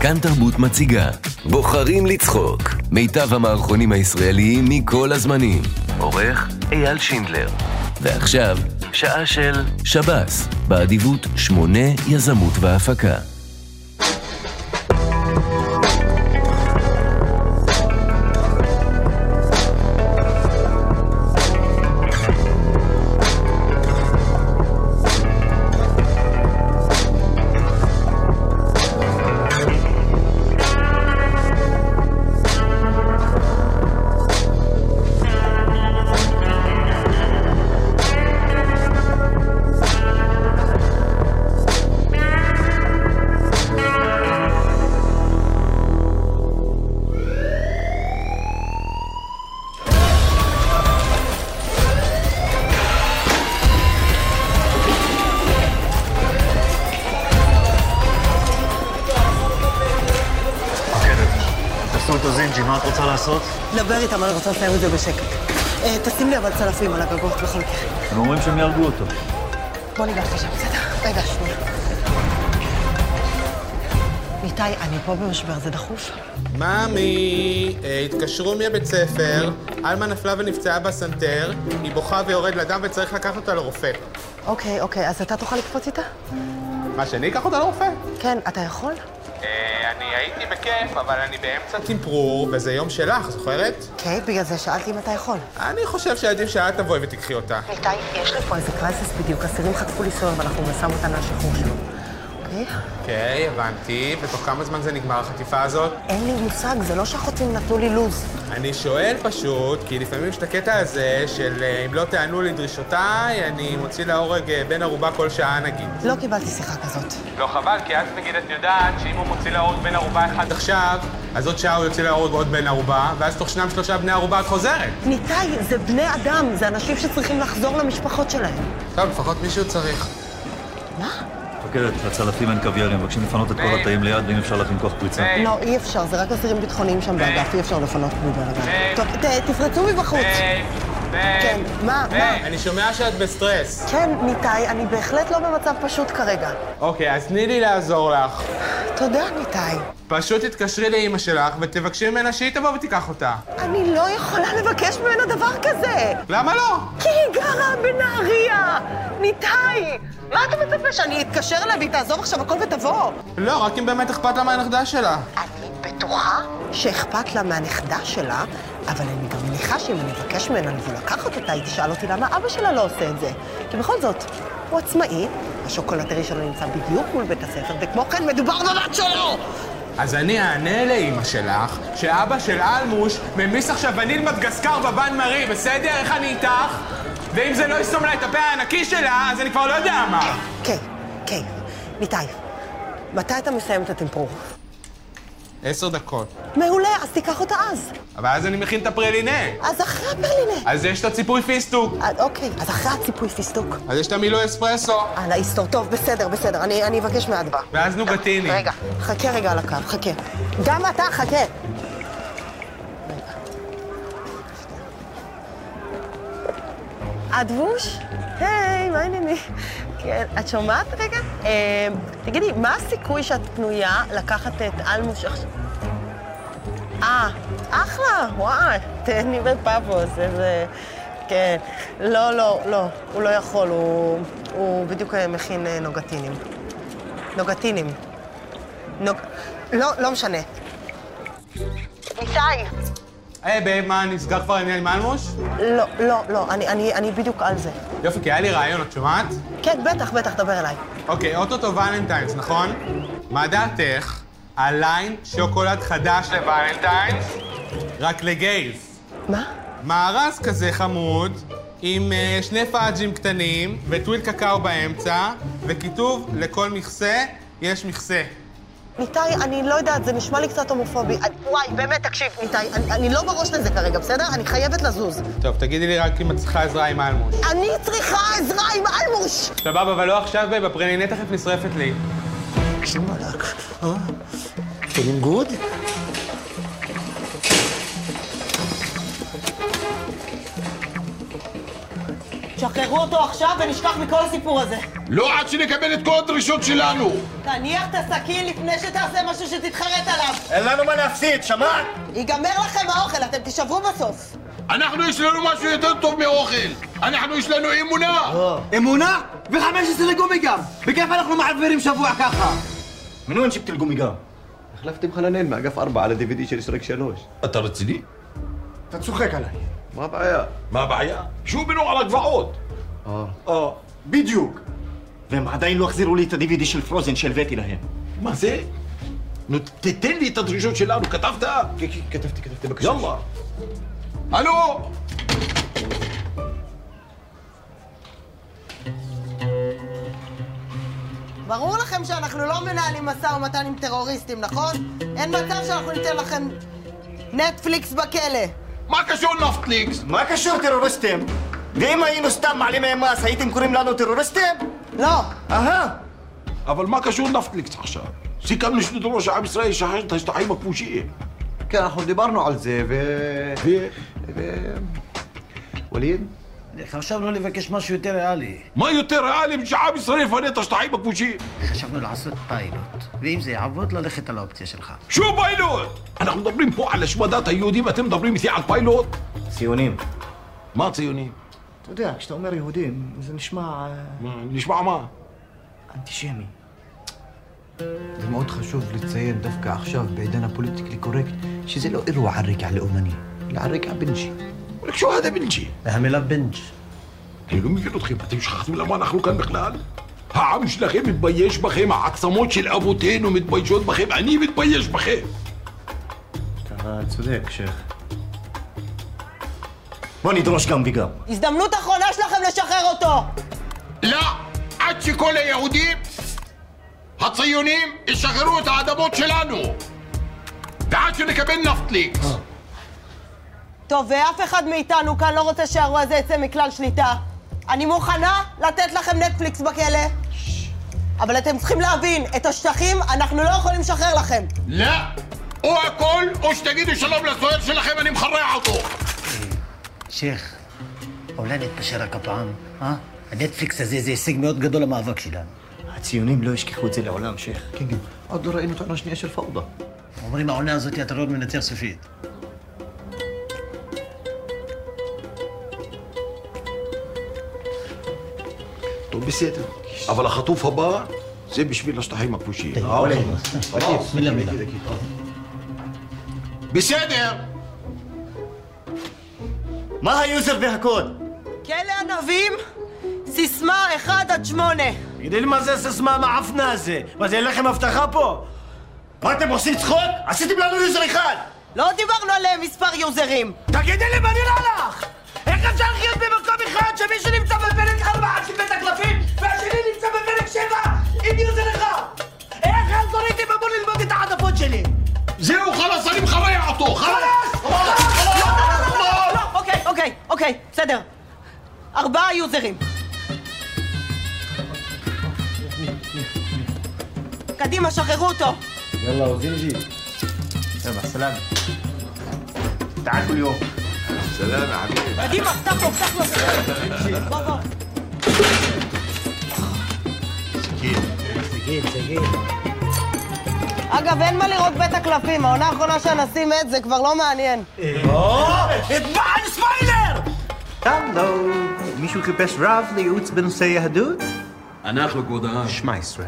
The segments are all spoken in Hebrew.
כאן תרבות מציגה. בוחרים לצחוק. מיטב המערכונים הישראליים מכל הזמנים. עורך אייל שינדלר. ועכשיו, שעה של שב"ס. באדיבות שמונה יזמות והפקה איתם, אני רוצה לסיים את זה בשקט. אה, תשים לי אבל צלפים על הגגות בכל מקרה. הם אומרים שהם יהרגו אותו. בוא ניגש לשם, בסדר? רגע, שנייה. ניתאי, אני פה במשבר, זה דחוף? ממי, אה, התקשרו מהבית ספר, עלמה נפלה ונפצעה בסנטר, היא בוכה ויורד לדם וצריך לקחת אותה לרופא. אוקיי, אוקיי, אז אתה תוכל לקפוץ איתה? מה, שאני אקח אותה לרופא? כן, אתה יכול? אה, אני הייתי בכיף, אבל אני באמצע טמפרור, וזה יום שלך, זוכרת? כן, בגלל זה שאלתי אם אתה יכול. אני חושב שעדיף שאת תבואי ותיקחי אותה. ניתאי, יש לי פה איזה קרייסיס בדיוק, אסירים חטפו לי סוהר ואנחנו במשא ומתן על השחרור שלו. אוקיי? אוקיי, הבנתי. ותוך כמה זמן זה נגמר החטיפה הזאת? אין לי מושג, זה לא שהחוטים נתנו לי לו"ז. אני שואל פשוט, כי לפעמים יש את הקטע הזה של אה, אם לא תענו לדרישותיי, אני מוציא להורג אה, בן ערובה כל שעה נגיד. לא קיבלתי שיחה כזאת. לא חבל, כי אז נגיד את יודעת שאם הוא מוציא להורג בן ערובה אחד עכשיו, אז עוד שעה הוא יוצא להורג עוד בן ערובה, ואז תוך שניים שלושה בני ערובה את חוזרת. ניתאי, זה בני אדם, זה אנשים שצריכים לחזור למשפחות שלהם. טוב, לפחות מישהו צריך. מה? מפקדת, לצלפים אין קוויאר, הם מבקשים לפנות את כל. התאים ליד, ואם אפשר להכין כוח פריצה. לא, אי אפשר, זה רק אסירים ביטחוניים שם באגף, אי אפשר לפנות. היי. טוב, תפרצו מבחוץ. כן, מה, מה? אני שומע שאת בסטרס. כן, ניתאי, אני בהחלט לא במצב פשוט כרגע. אוקיי, אז תני לי לעזור לך. תודה, ניתאי. פשוט תתקשרי לאימא שלך ותבקשי ממנה שהיא תבוא ותיקח אותה. אני לא יכולה לבקש ממנה דבר כזה! למה לא? כי היא גרה בנהריה! ניתאי! מה אתה מצפה, שאני אתקשר אליה והיא תעזוב עכשיו הכל ותבוא? לא, רק אם באמת אכפת לה מהנכדה שלה. אני בטוחה שאכפת לה מהנכדה שלה, אבל אני גם מניחה שאם אני אבקש ממנה לבוא לקחת אותה, היא תשאל אותי למה אבא שלה לא עושה את זה. כי בכל זאת, הוא עצמאי, השוקולטרי שלו נמצא בדיוק מול בית הספר, וכמו כן מדובר בבת שלו! אז אני אענה לאימא שלך שאבא של אלמוש ממיס עכשיו וניל מדגסקר בבן מרי, בסדר? איך אני איתך? ואם זה לא יסתום לה את הפה הענקי שלה, אז אני כבר לא יודע מה. כן, כן. ניתאי, מתי אתה מסיים את הטמפרור? עשר דקות. מעולה, אז תיקח אותה אז. אבל אז אני מכין את הפרלינה. אז אחרי הפרלינה. אז יש את הציפוי פיסטוק. אה, אוקיי, אז אחרי הציפוי פיסטוק. אז יש את המילוי אספרסו. על ההיסטור. טוב, בסדר, בסדר, אני, אני אבקש מאדווה. ואז נוגטיני. רגע, חכה רגע על הקו, חכה. גם אתה, חכה. אדבוש? היי, מה העניינים? כן, את שומעת רגע? אה, תגידי, מה הסיכוי שאת פנויה לקחת את אלמוש עכשיו? אה, אחלה, וואי, תן לי בפאפוס, איזה... כן. לא, לא, לא, הוא לא יכול, הוא, הוא בדיוק מכין אה, נוגטינים. נוגטינים. נוג... לא, לא משנה. ניתאי! היי, babe, מה, נסגר כבר העניין עם אלמוש? לא, לא, לא, אני, אני, אני בדיוק על זה. יופי, כי היה לי רעיון, את שומעת? כן, בטח, בטח, דבר אליי. אוקיי, אוטוטו Valentine's, נכון? מה דעתך על line שוקולד חדש ל Valentine's, רק ל gays? מה? מארז כזה חמוד, עם uh, שני פאדג'ים קטנים וטוויל קקאו באמצע, וכיתוב לכל מכסה יש מכסה. ניתאי, אני לא יודעת, זה נשמע לי קצת הומופובי. אני- וואי, באמת, תקשיב, ניתאי, אני, אני לא בראש לזה כרגע, בסדר? אני חייבת לזוז. טוב, תגידי לי רק אם את צריכה עזרה עם אלמוש. אני צריכה עזרה עם אלמוש! סבבה, אבל לא עכשיו, babe, הפרלינה תכף נשרפת לי. שמאלק, אה? feeling good? שחררו אותו עכשיו ונשכח מכל הסיפור הזה. לא עד שנקבל את כל הדרישות שלנו! תניח את הסכין לפני שתעשה משהו שתתחרט עליו! אין לנו מה להפסיד, שמעת? ייגמר לכם האוכל, אתם תישברו בסוף. אנחנו יש לנו משהו יותר טוב מאוכל! אנחנו יש לנו אמונה! לא. אמונה? ו-15 לגומי גם! בכיף אנחנו מעבירים שבוע ככה! מן וין שבתי לגומי גם? החלפתם חננאל מאגף 4 על ה-DVD של שרק 3. אתה רציני? אתה צוחק עליי. מה הבעיה? מה הבעיה? שהוא בנו על הגבעות! אה, בדיוק. והם עדיין לא החזירו לי את ה-DVD של פרוזן שהלוויתי להם. מה זה? נו, תתן לי את הדרישות שלנו, כתבת? כן, כן, כתבתי, כתבתי בבקשה. יאללה. הלו! ברור לכם שאנחנו לא מנהלים משא ומתן עם טרוריסטים, נכון? אין מצב שאנחנו ניתן לכם נטפליקס בכלא. מה קשור נפטליקס? מה קשור טרוריסטים? ואם היינו סתם מעלים מהם מס, הייתם קוראים לנו טרוריסטים? לא. אהה. אבל מה קשור נפטליקס עכשיו? סיכמנו שנדרוש שעם ישראל ישחרר את השטחים הכבושים. כן, אנחנו דיברנו על זה, ו... ו... ו... ווליד? חשבנו לבקש משהו יותר ריאלי. מה יותר ריאלי משעם ישראל יפנה את השטחים הכבושים? חשבנו לעשות פיילוט, ואם זה יעבוד, ללכת על האופציה שלך. שו פיילוט? אנחנו מדברים פה על השמדת היהודים ואתם מדברים איתי על פיילוט? ציונים. מה ציונים? אתה יודע, כשאתה אומר יהודים, זה נשמע אה, מה, נשמע מה? אנטישמי. זה מאוד חשוב לציין דווקא עכשיו, בעידן הפוליטיקלי קורקט, שזה לא אירוע על רקע לאומני, אלא על רקע בנג'י. רק שו هذا בנג'י? המילה בנג'. אני לא מבין אתכם, אתם שכחתם למה אנחנו כאן בכלל? העם שלכם מתבייש בכם, העצמות של אבותינו מתביישות בכם, אני מתבייש בכם. אתה צודק, שייח. בוא נדרוש גם וגם. הזדמנות אחרונה שלכם לשחרר אותו! לא, עד שכל היהודים הציונים ישחררו את האדמות שלנו. ועד שנקבל נפטליקס. טוב, ואף אחד מאיתנו כאן לא רוצה שהאירוע הזה יצא מכלל שליטה. אני מוכנה לתת לכם נטפליקס בכלא, אבל אתם צריכים להבין, את השטחים אנחנו לא יכולים לשחרר לכם. לא, או הכל, או שתגידו שלום לסוהר שלכם, אני מכרע אותו. שייח, אולי נתפשר רק הפעם, אה? הנטפליקס הזה זה הישג מאוד גדול למאבק שלנו. הציונים לא ישכחו את זה לעולם, שייח. כן, כן. עוד לא ראינו את העונה השנייה של פאודה. אומרים העונה הזאת הטרור מנצח סופית. טוב, בסדר. אבל החטוף הבא, זה בשביל השטחים הכבושים. מילה מילה. בסדר. מה ה user והקוד? כלא ענבים, סיסמה 1 עד 8. תגידי לי מה זה הסיסמה המעפנה הזה? מה זה, אין לכם אבטחה פה? מה אתם עושים צחוק? עשיתם לנו user אחד! לא דיברנו על אה, מספר יוזרים. תגידי לי מה נראה לך? איך אפשר לחיות במקום אחד שמישהו נמצא בפרק ארבע של בית הקלפים בסדר. ארבעה יוזרים. קדימה, שחררו אותו. יאללה, עוזינג'י. יאללה, סלאם. تعال كل يوم סלאם, חביבי. קדימה, פתח לו, פתח לו. בוא, בוא. אגב, אין מה לראות בית הקלפים, העונה האחרונה שהנשיא מת זה כבר לא מעניין. اطبع ספיילר! הלו, מישהו חיפש רב לייעוץ בנושא יהדות? אנחנו, כבוד הרב. שמע ישראל.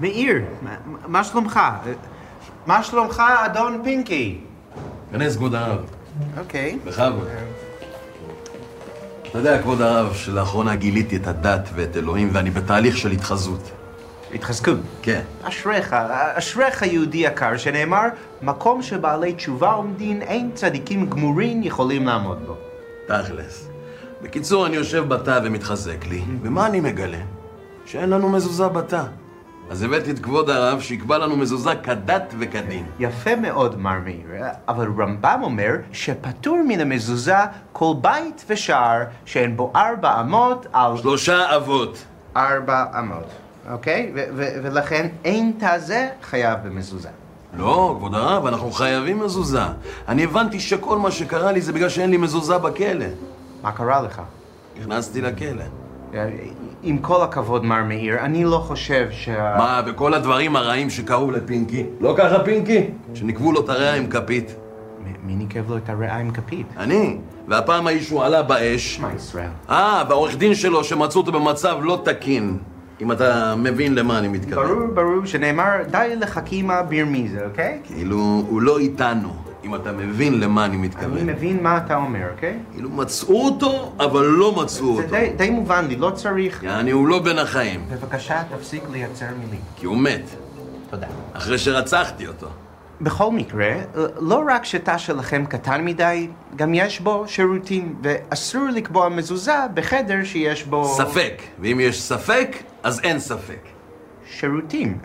מאיר, מה- שלומך? מה שלומך, אדון פינקי? כנס, כבוד הרב. אוקיי. בכבוד. אתה יודע, כבוד הרב, שלאחרונה גיליתי את הדת ואת אלוהים, ואני בתהליך של התחזות. התחזקות. כן. אשריך, אשריך יהודי יקר, שנאמר, מקום שבעלי תשובה עומדים, אין צדיקים גמורים יכולים לעמוד בו. תכלס. בקיצור, אני יושב בתא ומתחזק לי, ומה אני מגלה? שאין לנו מזוזה בתא. אז הבאתי את כבוד הרב שיקבע לנו מזוזה כדת וכדין. יפה מאוד, מר מאיר, אבל רמב"ם אומר שפטור מן המזוזה כל בית ושער שאין בו ארבע אמות על שלושה אבות. ארבע אמות, אוקיי? ולכן אין תא זה חייב במזוזה. לא, כבוד הרב, אנחנו חייבים מזוזה. אני הבנתי שכל מה שקרה לי זה בגלל שאין לי מזוזה בכלא. מה קרה לך? נכנסתי לכלא. עם כל הכבוד, מר מאיר, אני לא חושב שה... מה, וכל הדברים הרעים שקרו לפינקי? לא ככה פינקי? שניקבו לו את הריאה עם כפית. מי ניקב לו את הריאה עם כפית? אני. והפעם האיש הוא עלה באש. שמע ישראל. אה, והעורך דין שלו שמצאו אותו במצב לא תקין. אם אתה מבין למה אני מתכוון. ברור, ברור, שנאמר די לחכימה ברמיזה, אוקיי? כאילו, הוא לא איתנו. אם אתה מבין למה אני מתכוון. אני מבין מה אתה אומר, אוקיי? כאילו מצאו אותו, אבל לא מצאו זה אותו. די, די מובן לי, לא צריך... יעני, הוא לא בין החיים. בבקשה, תפסיק לייצר מילים. כי הוא מת. תודה. אחרי שרצחתי אותו. בכל מקרה, לא רק שתא שלכם קטן מדי, גם יש בו שירותים, ואסור לקבוע מזוזה בחדר שיש בו... ספק. ואם יש ספק, אז אין ספק. שירותים.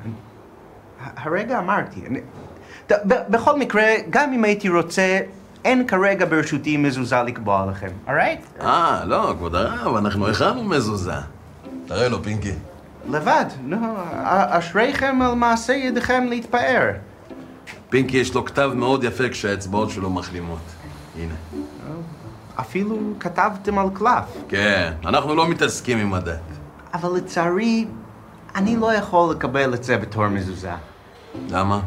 הרגע אמרתי. אני... ת- ב- בכל מקרה, גם אם הייתי רוצה, אין כרגע ברשותי מזוזה לקבוע לכם, אורייט? אה, לא, כבוד הרב, אנחנו הכנו מזוזה. תראה לו, פינקי. לבד, נו, אשריכם על מעשה ידיכם להתפאר. פינקי יש לו כתב מאוד יפה כשהאצבעות שלו מחלימות. הנה. אפילו כתבתם על קלף. כן, אנחנו לא מתעסקים עם הדת. אבל לצערי, אני לא יכול לקבל את זה בתור מזוזה. למה?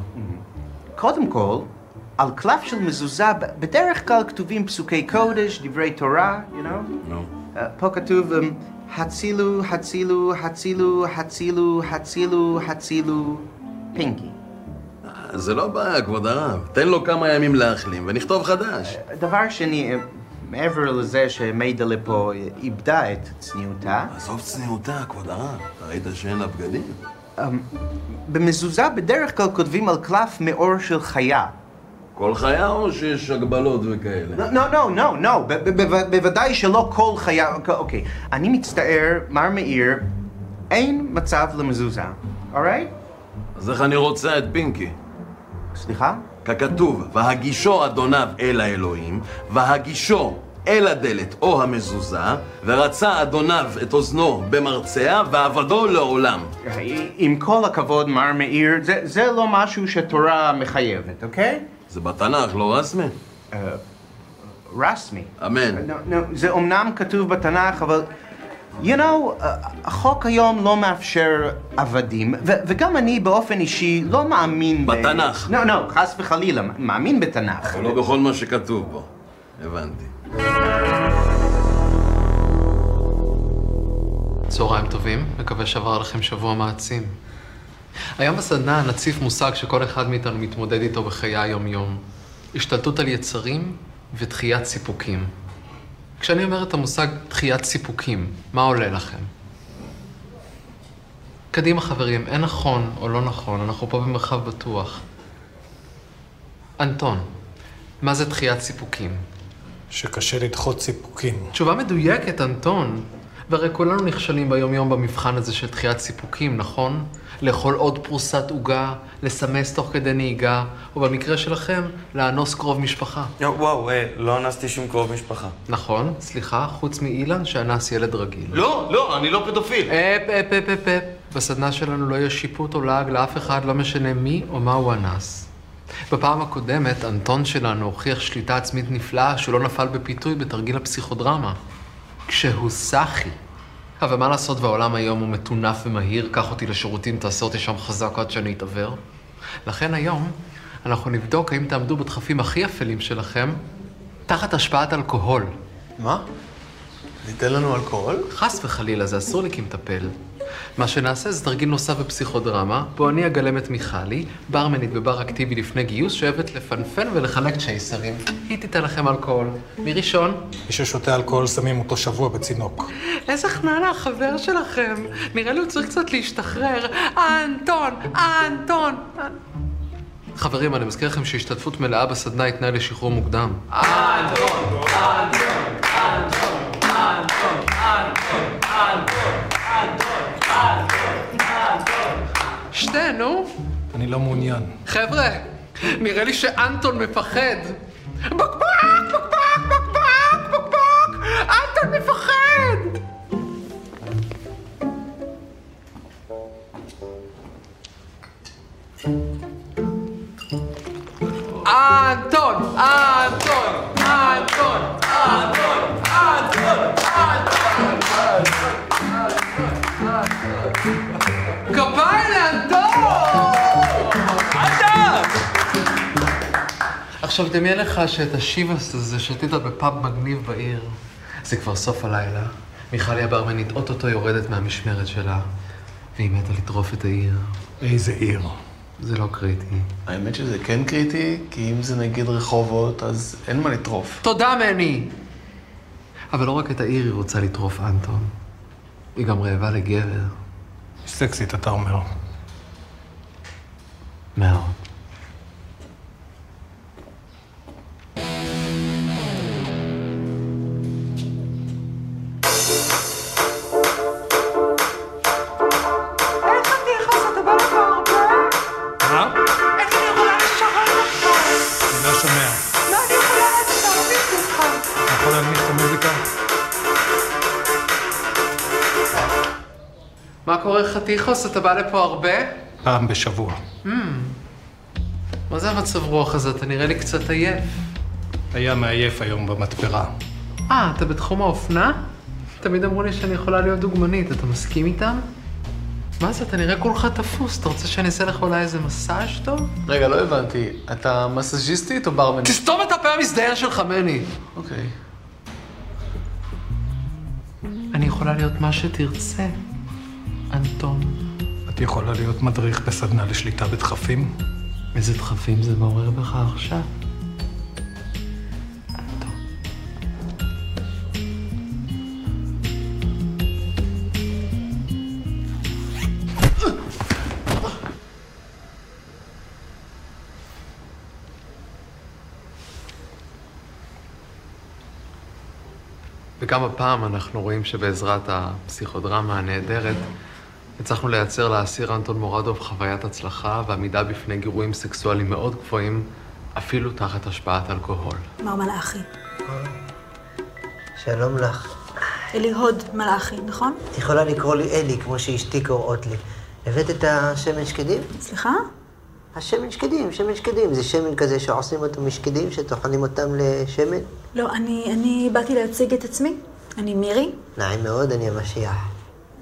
קודם כל, על קלף של מזוזה, בדרך כלל כתובים פסוקי קודש, דברי תורה, you know? נו. Uh, פה כתוב, um, הצילו, הצילו, הצילו, הצילו, הצילו, הצילו, פינקי. זה לא בעיה, כבוד הרב. תן לו כמה ימים להחלים ונכתוב חדש. דבר שני, uh, מעבר לזה שמיידלה פה uh, איבדה את צניעותה, עזוב צניעותה, כבוד הרב. ראית שאין לה בגדים? um, במזוזה בדרך כלל כותבים על קלף מאור של חיה. כל חיה או שיש הגבלות וכאלה? לא, לא, לא, לא, בוודאי שלא כל חיה, אוקיי. אני מצטער, מר מאיר, אין מצב למזוזה, אורייט? אז איך אני רוצה את פינקי? סליחה? ככתוב, והגישו אדוניו אל האלוהים, והגישו אל הדלת או המזוזה, ורצה אדוניו את אוזנו במרצע, ועבדו לעולם. עם כל הכבוד, מר מאיר, זה, זה לא משהו שתורה מחייבת, אוקיי? זה בתנ"ך, לא רסמי? רסמי. אמן. No, no, זה אומנם כתוב בתנ"ך, אבל... you know, uh, החוק היום לא מאפשר עבדים, ו- וגם אני באופן אישי לא מאמין ב... בתנ"ך. לא, לא, חס וחלילה, מאמין בתנ"ך. אבל לא בכל מה שכתוב בו. הבנתי. צהריים טובים, מקווה שעבר לכם שבוע מעצים. היום בסדנה נציף מושג שכל אחד מאיתנו מתמודד איתו בחיי היום-יום. השתלטות על יצרים ודחיית סיפוקים. כשאני אומר את המושג דחיית סיפוקים, מה עולה לכם? קדימה חברים, אין נכון או לא נכון, אנחנו פה במרחב בטוח. אנטון, מה זה דחיית סיפוקים? שקשה לדחות סיפוקים. תשובה מדויקת, אנטון. והרי כולנו נכשלים ביום-יום במבחן הזה של דחיית סיפוקים, נכון? לאכול עוד פרוסת עוגה, לסמס תוך כדי נהיגה, או במקרה שלכם, לאנוס קרוב משפחה. וואו, אה, לא אנסתי שום קרוב משפחה. נכון, סליחה, חוץ מאילן שאנס ילד רגיל. לא, לא, אני לא פדופיל. אפ, אפ, אפ, אפ, אפ. בסדנה שלנו לא יהיה שיפוט או לעג לאף אחד, לא משנה מי או מה הוא אנס. בפעם הקודמת, אנטון שלנו הוכיח שליטה עצמית נפלאה שהוא לא נפל בפיתוי בתרגיל הפסיכודרמה. כשהוא סאחי. אבל מה לעשות והעולם היום הוא מטונף ומהיר, קח אותי לשירותים, תעשה אותי שם חזק עד שאני אתעוור. לכן היום אנחנו נבדוק האם תעמדו בדחפים הכי אפלים שלכם תחת השפעת אלכוהול. מה? ניתן לנו אלכוהול? חס וחלילה, זה אסור לי כמטפל. מה שנעשה זה תרגיל נוסף בפסיכודרמה, בו אני אגלם את מיכלי, ברמנית בבר אקטיבי לפני גיוס, שאוהבת לפנפן ולחלק צ'ייסרים. היא תיתן לכם אלכוהול. מי ראשון? מי ששותה אלכוהול שמים אותו שבוע בצינוק. איזה חננה, החבר שלכם. נראה לי הוא צריך קצת להשתחרר. אנטון, אנטון. חברים, אני מזכיר לכם שהשתתפות מלאה בסדנה היא תנאי לשחרור מוקדם. אנטון, אנטון, אנטון, אנטון, אנטון, נו. אני לא מעוניין. חבר'ה, נראה לי שאנטון מפחד. בקבק, בקבק, בקבק, בקבק! אנטון מפחד! אנטון! אנטון! כפיים לאנטון! עכשיו! עכשיו דמיין לך שאת השיבס הזה שתית בפאב מגניב בעיר. זה כבר סוף הלילה. מיכלי הברמנית אוטוטו יורדת מהמשמרת שלה, והיא מתה לטרוף את העיר. איזה עיר? זה לא קריטי. האמת שזה כן קריטי, כי אם זה נגיד רחובות, אז אין מה לטרוף. תודה, מני! אבל לא רק את העיר היא רוצה לטרוף, אנטון. היא גם רעבה לגבר. סקסית, אתה אומר. מאוד. חתיכוס? אתה בא לפה הרבה? פעם בשבוע. Hmm. מה זה המצב רוח הזה? אתה נראה לי קצת עייף. היה מעייף היום במתפרה. אה, אתה בתחום האופנה? תמיד אמרו לי שאני יכולה להיות דוגמנית, אתה מסכים איתם? מה זה, אתה נראה כולך תפוס, אתה רוצה שאני אעשה לך אולי איזה מסאז' טוב? רגע, לא הבנתי. אתה מסאז'יסטית או ברמנית? תסתום את הפה המזדיין שלך, מני! אוקיי. אני יכולה להיות מה שתרצה, אנטון. את יכולה להיות מדריך בסדנה לשליטה בדחפים? איזה דחפים זה מעורר בך עכשיו? וגם הפעם אנחנו רואים שבעזרת הפסיכודרמה הנהדרת הצלחנו לייצר לאסיר אנטון מורדוב חוויית הצלחה ועמידה בפני גירויים סקסואליים מאוד גבוהים, אפילו תחת השפעת אלכוהול. מר מלאכי. שלום לך. אלי הוד מלאכי, נכון? את יכולה לקרוא לי אלי, כמו שאשתי קוראות לי. הבאת את השמן שקדים? סליחה? השמן שקדים, שמן שקדים. זה שמן כזה שעושים אותו משקדים, שטוחנים אותם לשמן? לא, אני, אני באתי להציג את עצמי. אני מירי. נעים מאוד, אני המשיח.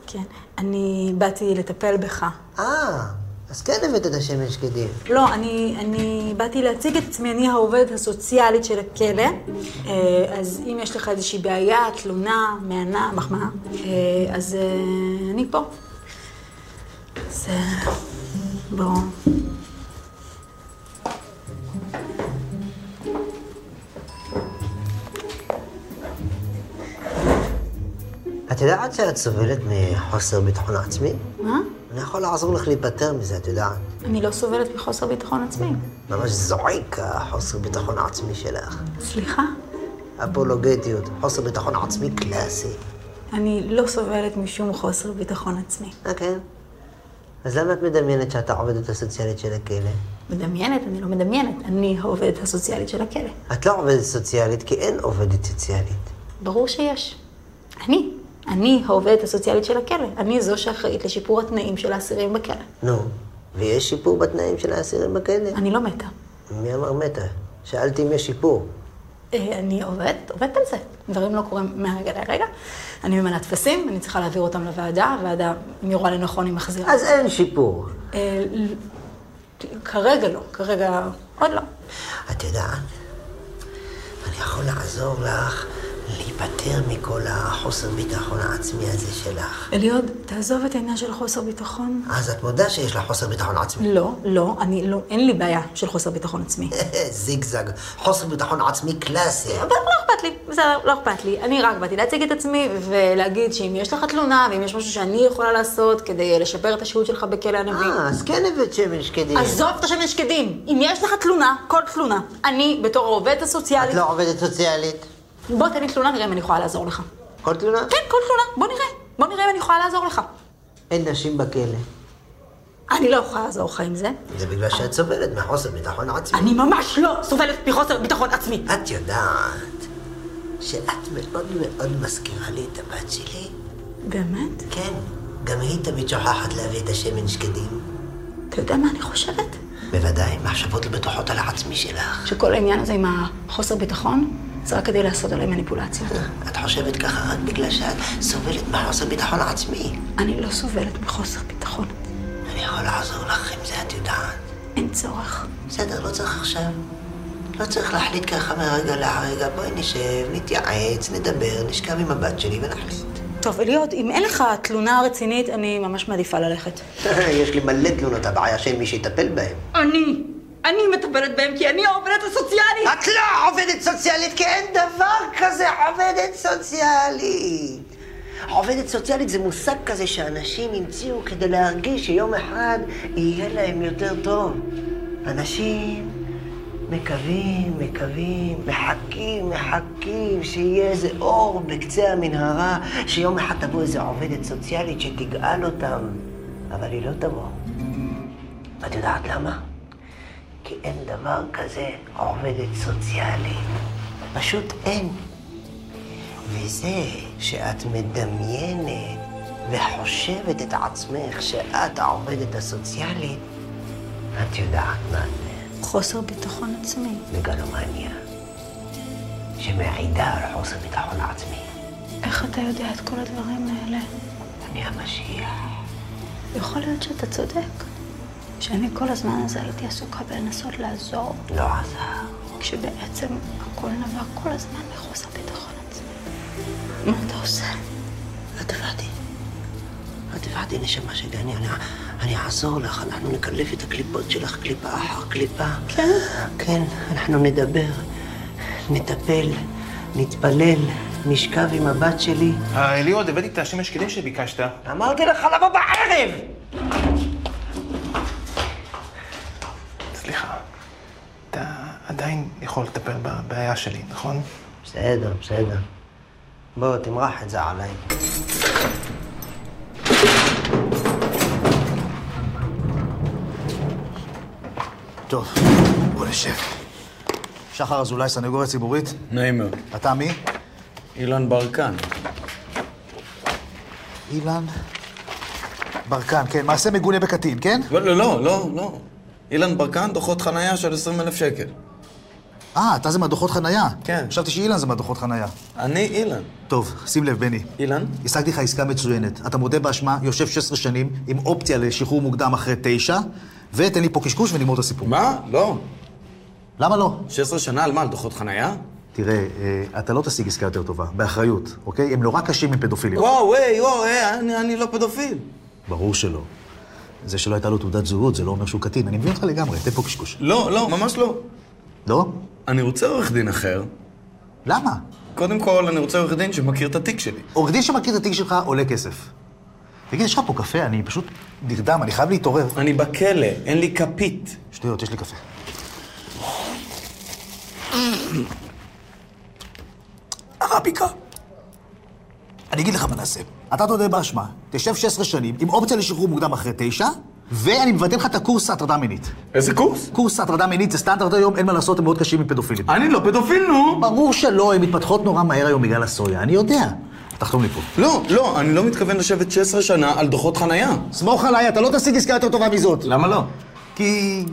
כן. אני באתי לטפל בך. אה, אז כן הבאת את השמן שקדים. לא, אני, אני באתי להציג את עצמי, אני העובדת הסוציאלית של הכלא. אה, אז אם יש לך איזושהי בעיה, תלונה, מענה, מחמאה, אה, אז אה, אני פה. אז בואו. את יודעת שאת סובלת מחוסר ביטחון עצמי? מה? אני יכול לעזור לך להיפטר מזה, את יודעת. אני לא סובלת מחוסר ביטחון עצמי. ממש זועק החוסר ביטחון העצמי שלך. סליחה? אפולוגטיות, חוסר ביטחון עצמי קלאסי. אני לא סובלת משום חוסר ביטחון עצמי. אה, כן? אז למה את מדמיינת שאת העובדת הסוציאלית של הכלא? מדמיינת? אני לא מדמיינת. אני העובדת הסוציאלית של הכלא. את לא עובדת סוציאלית כי אין עובדת סוציאלית. ברור שיש. אני. אני העובדת הסוציאלית של הכלא. אני זו שאחראית לשיפור התנאים של האסירים בכלא. נו, ויש שיפור בתנאים של האסירים בכלא? אני לא מתה. מי אמר מתה? שאלתי אם יש שיפור. אה, אני עובדת, עובדת על זה. דברים לא קורים מהרגע לרגע. אני ממלאת טפסים, אני צריכה להעביר אותם לוועדה, הוועדה, אם היא רואה לנכון, היא מחזירה. אז אין שיפור. אה, כרגע לא, כרגע עוד לא. את יודעת, אני יכול לעזור לך להיפטר מכל החוסר ביטחון העצמי הזה שלך. אליעוד, תעזוב את העניין של חוסר ביטחון. אז את מודה שיש לך חוסר ביטחון עצמי. לא, לא, אני לא, אין לי בעיה של חוסר ביטחון עצמי. זיגזג, חוסר ביטחון עצמי קלאסי. אבל לא אכפת לי, בסדר, לא אכפת לי. אני רק באתי להציג את עצמי ולהגיד שאם יש לך תלונה ואם יש משהו שאני יכולה לעשות כדי לשפר את השהות שלך בכלא הנביא. אה, אז כן הבאת שמן שקדים. עזוב את השמן שקדים. אם יש לך תלונה, כל תלונה, אני בתור העובדת הסוציאלית... את לא עובדת סוציאלית. בוא תן לי תלונה, נראה אם אני יכולה לעזור לך. כל תלונה? כן, כל תלונה. בוא נראה. בוא נראה אם אני יכולה לעזור לך. אין נשים בכלא. אני לא יכולה לעזור לך עם זה. זה בגלל שאת סובלת מחוסר ביטחון עצמי. אני ממש לא סובלת מחוסר ביטחון עצמי. את יודעת שאת מאוד מאוד מזכירה לי את הבת שלי? באמת? כן. גם היא תמיד שוכחת להביא את השמן שקדים. אתה יודע מה אני חושבת? בוודאי, מחשבות לא בטוחות על העצמי שלך. שכל העניין הזה עם החוסר ביטחון, זה רק כדי לעשות עליי מניפולציה. את חושבת ככה רק בגלל שאת סובלת מחוסר ביטחון עצמי. אני לא סובלת מחוסר ביטחון. אני יכול לעזור לך עם זה, את יודעת. אין צורך. בסדר, לא צריך עכשיו. לא צריך להחליט ככה מרגע לרגע. בואי נשב, נתייעץ, נדבר, נשכב עם הבת שלי ונחליט. טוב, אליוד, אם אין לך תלונה רצינית, אני ממש מעדיפה ללכת. יש לי מלא תלונות, הבעיה שאין מי שיטפל בהן. אני, אני מטפלת בהם כי אני העובדת הסוציאלית. את לא עובדת סוציאלית, כי אין דבר כזה עובדת סוציאלית. עובדת סוציאלית זה מושג כזה שאנשים המציאו כדי להרגיש שיום אחד יהיה להם יותר טוב. אנשים מקווים, מקווים, מחכים, מחכים שיהיה איזה אור בקצה המנהרה, שיום אחד תבוא איזה עובדת סוציאלית שתגאל אותם, אבל היא לא תבוא. את יודעת למה? כי אין דבר כזה עובדת סוציאלית. פשוט אין. וזה שאת מדמיינת וחושבת את עצמך שאת העובדת הסוציאלית, את יודעת מה זה. חוסר ביטחון עצמי. מגלומניה, שמעידה על חוסר ביטחון עצמי. איך אתה יודע את כל הדברים האלה? אני המשיח. יכול להיות שאתה צודק. שאני כל הזמן הזה הייתי עסוקה בלנסות לעזור. לא עזר. כשבעצם הכל נבע כל הזמן מחוסר ביטחון עצמי. מה אתה עושה? את תבעתי. את תבעתי, נשמה שלי, אני, אני, אני אעזור לך, אנחנו נקלף את הקליפות שלך קליפה אחר קליפה. כן? כן, אנחנו נדבר, נטפל, נתפלל, נשכב עם הבת שלי. אה, אליעוד, הבאתי את השמש כדי שביקשת. אמרתי לך לבוא בערב! סליחה, אתה עדיין יכול לטפל בבעיה שלי, נכון? בסדר, בסדר. בוא, תמרח את זה עליי. טוב, בוא נשב. שחר אזולאי, סנגוריה ציבורית. נעים מאוד. אתה מי? אילן ברקן. אילן ברקן, כן. מעשה מגונה בקטין, כן? לא, לא, לא, לא. אילן ברקן, דוחות חנייה של 20 אלף שקל. אה, אתה זה מהדוחות חנייה? כן. חשבתי שאילן זה מהדוחות חנייה. אני אילן. טוב, שים לב, בני. אילן? השגתי לך עסקה מצוינת. אתה מודה באשמה, יושב 16 שנים, עם אופציה לשחרור מוקדם אחרי תשע, ותן לי פה קשקוש ונגמור את הסיפור. מה? לא. למה לא? 16 שנה על מה? על דוחות חנייה? תראה, אה, אתה לא תשיג עסקה יותר טובה, באחריות, אוקיי? הם נורא קשים עם פדופילים. וואו, וואי, וואו, אה, אני, אני לא פדופיל. ברור שלא. זה שלא הייתה לו תעודת זהות, זה לא אומר שהוא קטין. אני מבין אותך לגמרי, תן פה קשקוש. לא, לא, ממש לא. לא? אני רוצה עורך דין אחר. למה? קודם כל, אני רוצה עורך דין שמכיר את התיק שלי. עורך דין שמכיר את התיק שלך עולה כסף. תגיד, יש לך פה קפה? אני פשוט נרדם, אני חייב להתעורר. אני בכלא, אין לי כפית. שטויות, יש לי קפה. הרביקה. אני אגיד לך מה נעשה. אתה תודה באשמה, תשב 16 שנים, עם אופציה לשחרור מוקדם אחרי תשע, ואני מבטל לך את הקורס הטרדה מינית. איזה קורס? קורס הטרדה מינית זה סטנדרט היום, אין מה לעשות, הם מאוד קשים עם פדופילים. אני לא פדופיל, נו! ברור שלא, הן מתפתחות נורא מהר היום בגלל הסויה, אני יודע. תחתום לי פה. לא, לא, אני לא מתכוון לשבת 16 שנה על דוחות חנייה. סמוך עליי, אתה לא תשיג עסקה יותר טובה מזאת. למה לא? כי...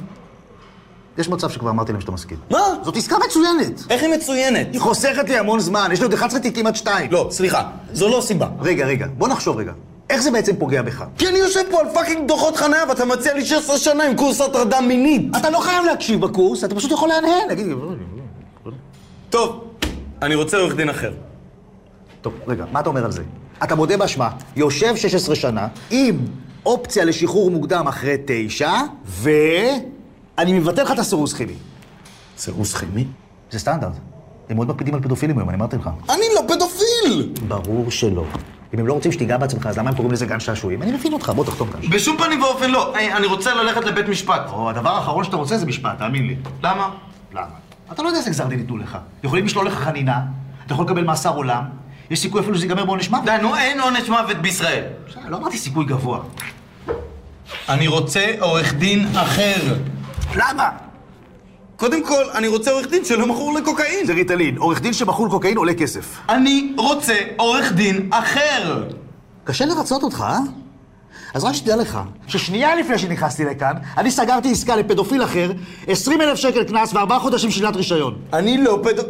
יש מצב שכבר אמרתי להם שאתה מסכים. מה? זאת עסקה מצוינת. איך היא מצוינת? היא חוסכת לי המון זמן, יש לי עוד 11 תיקים עד 2. לא, סליחה, זו לא סיבה. רגע, רגע, בוא נחשוב רגע. איך זה בעצם פוגע בך? כי אני יושב פה על fucking דוחות חניה ואתה מציע לי 16 שנה עם קורס הטרדה מינית. אתה לא חייב להקשיב בקורס, אתה פשוט יכול להנהן. להגיד... טוב, אני רוצה עורך דין אחר. טוב, רגע, מה אתה אומר על זה? אתה מודה באשמה, יושב 16 שנה, עם אופציה לשחרור מוקדם אחרי תשע, ואני מבטל לך את הסירוס כימי. סירוס כימי? זה סטנדרט. הם מאוד מקפידים על פדופילים היום, אני אמרתי לך. אני לא פדופיל! ברור שלא. אם הם לא רוצים שתיגע בעצמך, אז למה הם קוראים לזה גן שעשועים? אני מבין אותך, בוא תחתום כאן. בשום פנים ואופן לא. אני, אני רוצה ללכת לבית משפט. או, הדבר האחרון שאתה רוצה זה משפט, תאמין לי. למה? למה? אתה לא יודע איזה גזר דין ייתנו לך. יכולים לשלול לך חנינה, אתה יכול לקבל מאסר עולם, יש סיכוי אפילו שזה ייגמר בעונש מוות. די, נו, אין עונש מוות בישראל. לא אמרתי סיכוי גבוה. אני רוצה עורך דין אחר. למה? קודם כל, אני רוצה עורך דין שלא מכור לקוקאין. זה ריטלין. עורך דין שמכור לקוקאין עולה כסף. אני רוצה עורך דין אחר. קשה לרצות אותך, אה? אז רק שתדע לך, ששנייה לפני שנכנסתי לכאן, אני סגרתי עסקה לפדופיל אחר, 20 אלף שקל קנס וארבעה חודשים שלילת רישיון. אני לא פדו...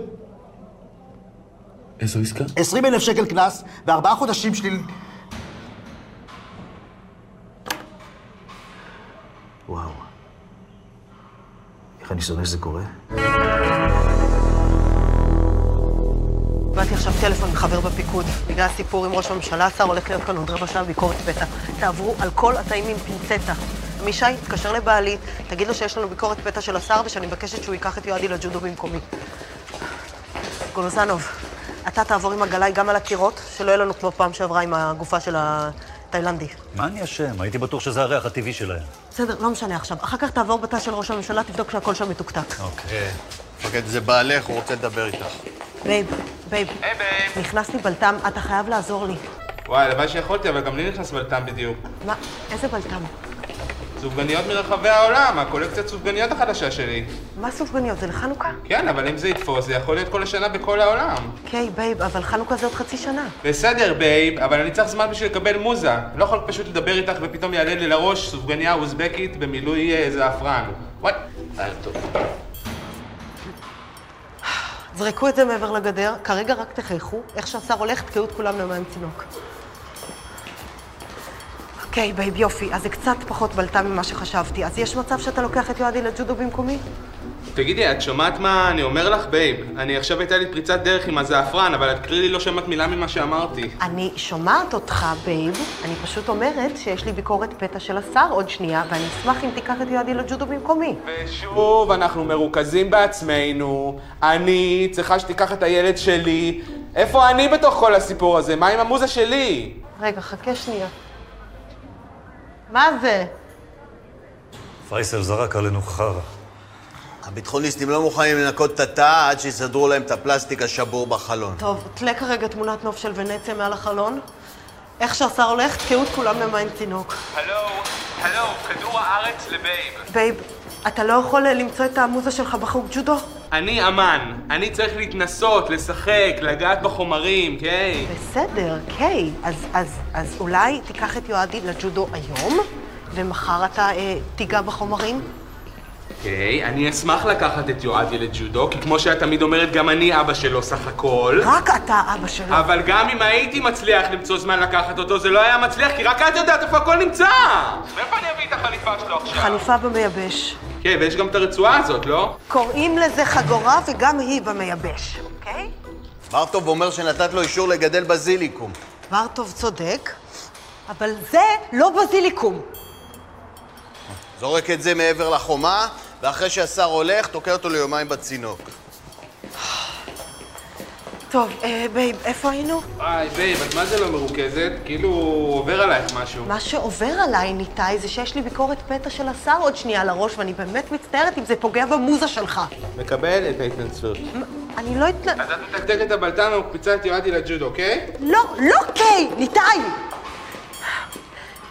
איזו עסקה? 20 אלף שקל קנס וארבעה חודשים שליל... אני שונא שזה קורה? קיבלתי עכשיו טלפון מחבר בפיקוד. בגלל הסיפור עם ראש הממשלה, השר הולך להיות כאן עוד רבע שעה ביקורת פתע. תעברו על כל התאים עם פינצטה. עמישי, תתקשר לבעלי, תגיד לו שיש לנו ביקורת פתע של השר ושאני מבקשת שהוא ייקח את יועדי לג'ודו במקומי. גולוזנוב, אתה תעבור עם הגלאי גם על הקירות, שלא יהיה לנו כמו פעם שעברה עם הגופה של התאילנדי. מה אני אשם? הייתי בטוח שזה הריח הטבעי שלהם. בסדר, לא משנה עכשיו. אחר כך תעבור בתא של ראש הממשלה, תבדוק שהכל שם מתוקתק. אוקיי. מפקד, זה בעלך, הוא רוצה לדבר איתך. babe, babe. היי babe. נכנס לי בלת"ם, אתה חייב לעזור לי. וואי, הלוואי שיכולתי, אבל גם לי נכנס בלת"ם בדיוק. מה? איזה בלת"ם? סופגניות מרחבי העולם, הקולקציית סופגניות החדשה שלי. מה סופגניות? זה לחנוכה? כן, אבל אם זה יתפוס, זה יכול להיות כל השנה בכל העולם. אוקיי, babe, אבל חנוכה זה עוד חצי שנה. בסדר, babe, אבל אני צריך זמן בשביל לקבל מוזה. לא יכול פשוט לדבר איתך ופתאום יעלה לי לראש סופגניה אוזבקית במילוי אה, זעפרן. וואי, לילה טוב. זרקו את זה מעבר לגדר, כרגע רק תחייכו, איך שהשר הולך, תקעו את כולם למים צינוק. אוקיי, babe, יופי, אז זה קצת פחות בלת"ם ממה שחשבתי. אז יש מצב שאתה לוקח את יועדי לג'ודו במקומי? תגידי, את שומעת מה אני אומר לך, babe? אני עכשיו הייתה לי פריצת דרך עם הזעפרן, אבל את כאילו לא שמעת מילה ממה שאמרתי. אני שומעת אותך, babe, אני פשוט אומרת שיש לי ביקורת פתע של השר עוד שנייה, ואני אשמח אם תיקח את יועדי לג'ודו במקומי. ושוב, אנחנו מרוכזים בעצמנו. אני צריכה שתיקח את הילד שלי. איפה אני בתוך כל הסיפור הזה? מה עם המוזה שלי? רגע, חכה שנייה. מה זה? פייסל זרק עלינו חרא. הביטחוניסטים לא מוכנים לנקות את התא עד שיסדרו להם את הפלסטיק השבור בחלון. טוב, תלה כרגע תמונת נוף של ונציה מעל החלון. איך שהשר הולך, תקעו את כולם למים צינוק. הלו, הלו, כדור הארץ ל babe. babe, אתה לא יכול למצוא את המוזה שלך בחוג ג'ודו? אני אמן. אני צריך להתנסות, לשחק, לגעת בחומרים, קיי? בסדר, קיי. אז, אז, אז אולי תיקח את יועדי לג'ודו היום, ומחר אתה אה, תיגע בחומרים? אוקיי, אני אשמח לקחת את יועדי לג'ודו, כי כמו שאת תמיד אומרת, גם אני אבא שלו סך הכל. רק אתה אבא שלו. אבל גם אם הייתי מצליח למצוא זמן לקחת אותו, זה לא היה מצליח, כי רק את יודעת איפה הכל נמצא! מאיפה אני אביא את החליפה שלו עכשיו? חליפה במייבש. כן, ויש גם את הרצועה הזאת, לא? קוראים לזה חגורה וגם היא במייבש, אוקיי? מרטוב אומר שנתת לו אישור לגדל בזיליקום. ורטוב צודק, אבל זה לא בזיליקום. זורק את זה מעבר לחומה, ואחרי שהשר הולך, תוקע אותו ליומיים בצינוק. טוב, אה, babe, איפה היינו? היי, babe, את מה זה לא מרוכזת? כאילו עובר עלייך משהו. מה שעובר עליי, ניתאי, זה שיש לי ביקורת פתע של השר עוד שנייה על הראש, ואני באמת מצטערת אם זה פוגע במוזה שלך. מקבל את ההתנצלות. אני לא אתנ... אז את מתקתקת את הבלת"ם ומקפיצה את יועדי לג'ודו, אוקיי? לא, לא קיי, ניתאי!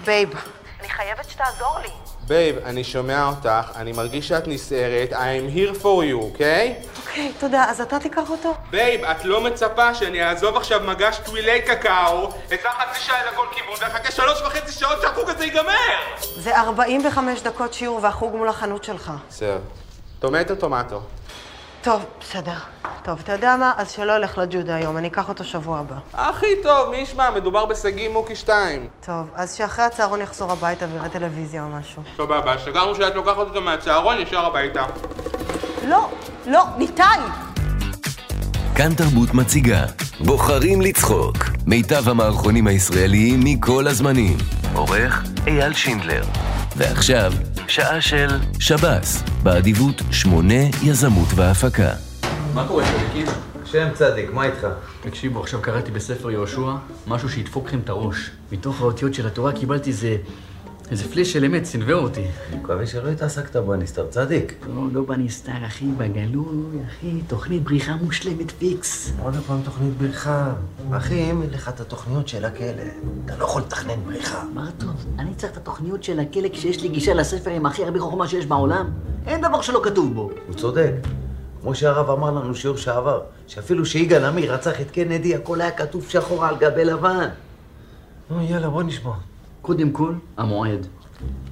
babe, אני חייבת שתעזור לי. babe, אני שומע אותך, אני מרגיש שאת נסערת, I'm here for you, אוקיי? אוקיי, תודה, אז אתה תיקח אותו? babe, את לא מצפה שאני אעזוב עכשיו מגש טווילי קקאו, אצא חצי שעה לכל כיוון, ואחכה שלוש וחצי שעות שהחוג הזה ייגמר! זה 45 דקות שיעור והחוג מול החנות שלך. בסדר. tomato tomato. טוב, בסדר. טוב, אתה יודע מה? אז שלא ילך לג'ודו היום, אני אקח אותו שבוע הבא. הכי טוב, מי ישמע? מדובר בשגיא מוקי 2. טוב, אז שאחרי הצהרון יחזור הביתה ויראה טלוויזיה או משהו. סבבה, סגרנו שאת לוקחת אותו מהצהרון ישר הביתה. לא, לא, ניתאי! כאן תרבות מציגה בוחרים לצחוק מיטב המערכונים הישראליים מכל הזמנים עורך אייל שינדלר ועכשיו שעה של שב"ס באדיבות שמונה יזמות והפקה מה קורה, צדיקים? שם צדיק, מה איתך? תקשיבו, עכשיו קראתי בספר יהושע משהו שידפוק לכם את הראש. מתוך האותיות של התורה קיבלתי איזה... איזה פלאש של אמת, סנוור אותי. אני מקווה שלא התעסקת בנסתר צדיק. לא, לא בנסתר, אחי, בגלוי, אחי, תוכנית בריחה מושלמת פיקס. עוד פעם תוכנית בריחה. אחי, אם אין לך את התוכניות של הכלא, אתה לא יכול לתכנן בריחה. מה טוב, אני צריך את התוכניות של הכלא כשיש לי גישה לספר עם הכי הרבה חוכמה שיש בעולם. אין דבר שלא כתוב בו. הוא צודק. כמו שהרב אמר לנו שיעור שעבר, שאפילו שיגאל עמיר רצח את קנדי, הכל היה כתוב שחור על גבי לבן. נו, יאללה, בוא נשמע. קודם כל, המועד.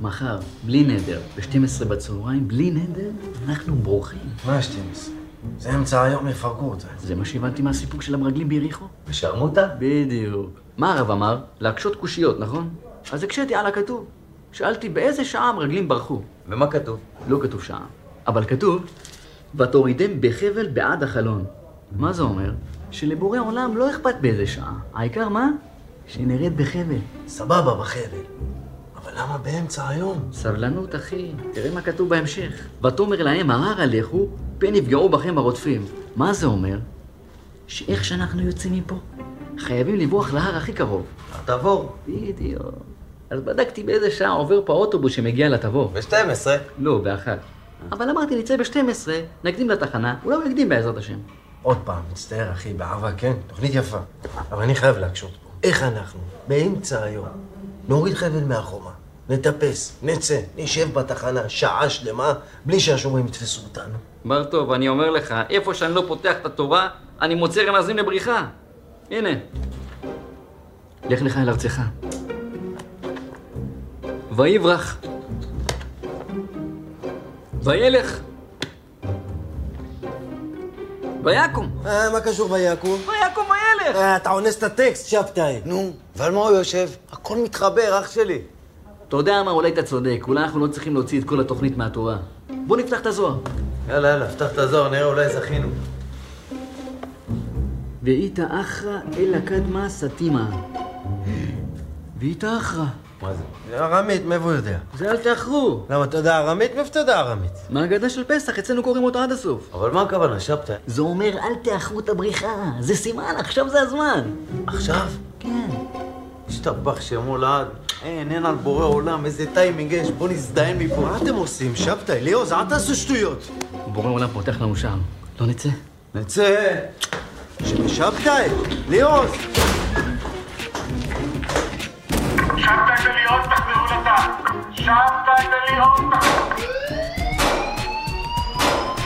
מחר, בלי נדר, ב-12 בצהריים, בלי נדר, אנחנו ברוכים. מה ה-12? זה אמצע היום, יפרקו אותה. זה מה שהבנתי מהסיפור של המרגלים ביריחו. ושרמוטה? בדיוק. מה הרב אמר? להקשות קושיות, נכון? אז הקשיתי על הכתוב. שאלתי באיזה שעה המרגלים ברחו. ומה כתוב? לא כתוב שעה, אבל כתוב, ותורידם בחבל בעד החלון. מה זה אומר? שלבורא עולם לא אכפת באיזה שעה. העיקר מה? שנרד בחבל. סבבה, בחבל. אבל למה באמצע היום? סבלנות, אחי. תראה מה כתוב בהמשך. ותאמר להם, ההר הלכו, פן יפגעו בכם הרודפים. מה זה אומר? שאיך שאנחנו יוצאים מפה, חייבים לברוח להר הכי קרוב. התבור. בדיוק. אז בדקתי באיזה שעה עובר פה האוטובוס שמגיע לתבור. ב-12. לא, באחת. אבל אמרתי, נצא ב-12, נקדים לתחנה, אולי הוא יקדים בעזרת השם. עוד פעם, מצטער אחי, באהבה כן, תוכנית יפה. אבל אני חייב להקשות פה. איך אנחנו, באמצע היום, נוריד חבל מהחומה, נטפס, נצא, נשב בתחנה שעה שלמה, בלי שהשומרים יתפסו אותנו. בר טוב, אני אומר לך, איפה שאני לא פותח את התורה, אני מוצא רמזים לבריחה. הנה. לך לך אל ארצך. ויברח. וילך. ויקום. אה, מה קשור ויקום? ויקום וילך. אה, אתה אונס את הטקסט, שבתאי. נו, ועל מה הוא יושב? הכל מתחבר, אח שלי. אתה יודע מה, אולי אתה צודק, אולי אנחנו לא צריכים להוציא את כל התוכנית מהתורה. בוא נפתח את הזוהר. יאללה, יאללה, פתח את הזוהר, נראה, אולי זכינו. ואיתא אחרא אלא קדמה סתימה. ואיתא אחרא. מה זה? זה ארמית, מאיפה הוא יודע? זה אל תאחרו. למה, אתה יודע ארמית? מאיפה אתה יודע ארמית? מהגדה של פסח, אצלנו קוראים אותה עד הסוף. אבל מה הכוונה, שבתאי? זה אומר, אל תאחרו את הבריחה. זה סימן, עכשיו זה הזמן. עכשיו? כן. השתבח שמו לעד. אין, אין על בורא עולם, איזה טיימינג יש, בוא נזדיין מפה. מה אתם עושים, שבתאי? ליאוז, אל תעשו שטויות. בורא עולם פותח לנו שם. לא נצא? נצא. שבתאי, ליאוז. שבתאי וליאוז תחזרו לתא. שבתאי וליאוז תחזרו.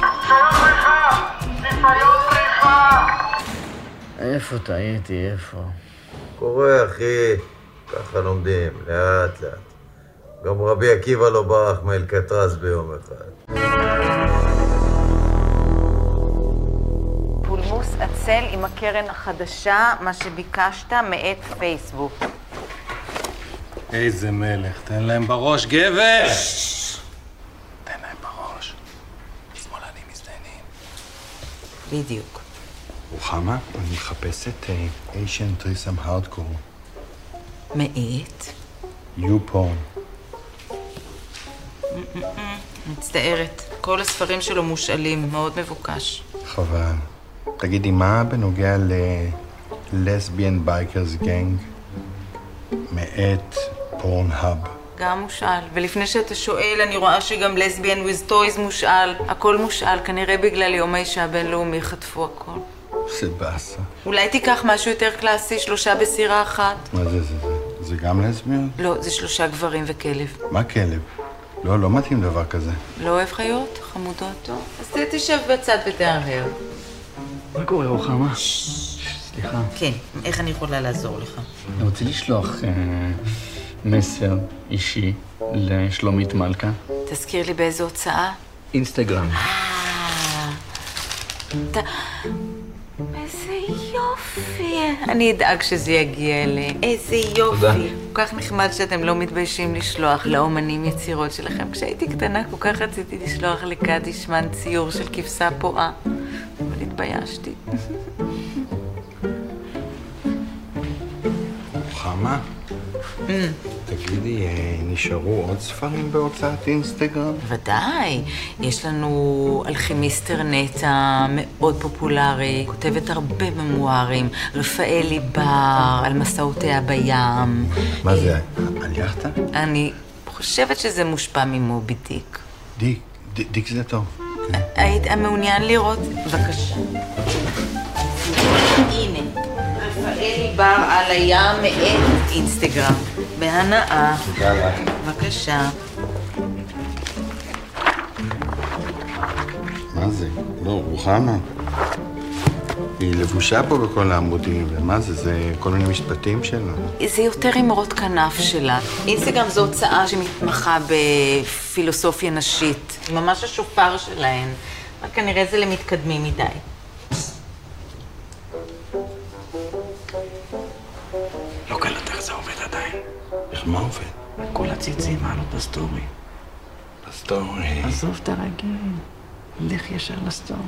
ניסיון בריחה! ניסיון בריחה! איפה טעיתי, איפה? קורה, אחי. ככה לומדים, לאט לאט. גם רבי עקיבא לא ברח מאלקטרז ביום אחד. פולמוס עצל עם הקרן החדשה, מה שביקשת מאת פייסבוק. איזה מלך, תן להם בראש, גבר! תן להם בראש. שמאלנים מזדיינים. בדיוק. רוחמה, אני מחפש את איישן טריסם הארדקור. מאת? יו פורן. מצטערת. כל הספרים שלו מושאלים, מאוד מבוקש. חבל. תגידי, מה בנוגע ל Lesbian Bikers Gang מאת פורנהאב? גם מושאל. ולפני שאתה שואל, אני רואה שגם Lesbian with Toys מושאל. הכל מושאל, כנראה בגלל יום האישה הבינלאומי חטפו הכל. זה באסה. אולי תיקח משהו יותר קלאסי, שלושה בסירה אחת? מה זה, זה, זה, זה גם לסביות? לא, זה שלושה גברים וכלב. מה כלב? לא, לא מתאים דבר כזה. לא אוהב חיות? חמודות? טוב. אז תשב בצד ותהרהר. מה קורה, רוחמה? סליחה. כן, איך אני יכולה לעזור לך? אני רוצה לשלוח אה, מסר אישי לשלומית מלכה. תזכיר לי באיזו הוצאה? אינסטגרם. אתה... איזה יופי. אני אדאג שזה יגיע אליהם. איזה יופי. תודה. כל כך נחמד שאתם לא מתביישים לשלוח לאומנים יצירות שלכם. כשהייתי קטנה כל כך רציתי לשלוח לקדישמן ציור של כבשה פועה, אבל התביישתי. רוחמה, Mm, תגידי, אה, נשארו עוד ספרים בהוצאת אינסטגרם? ודאי. יש לנו אלכימיסטר נטע, מאוד פופולרי, כותבת הרבה ממוארים, רפאלי בר, על מסעותיה בים. מה זה, על יאכטה? אני חושבת שזה מושפע ממובי דיק. דיק, דיק זה טוב. היית מעוניין לראות? בבקשה. הנה, רפאלי בר על הים מאת אינסטגרם. בהנאה. בבקשה. מה זה? לא, רוחמה. היא לבושה פה בכל העמודים, ומה זה, זה כל מיני משפטים שלה. זה יותר אמרות כנף שלה. אינסטגרם זו הוצאה שמתמחה בפילוסופיה נשית. ממש השופר שלהן. רק כנראה זה למתקדמים מדי. איך מה עובד? כל הציצים מעלות בסטורי. בסטורי. עזוב את הרגיל, לך ישר לסטורי.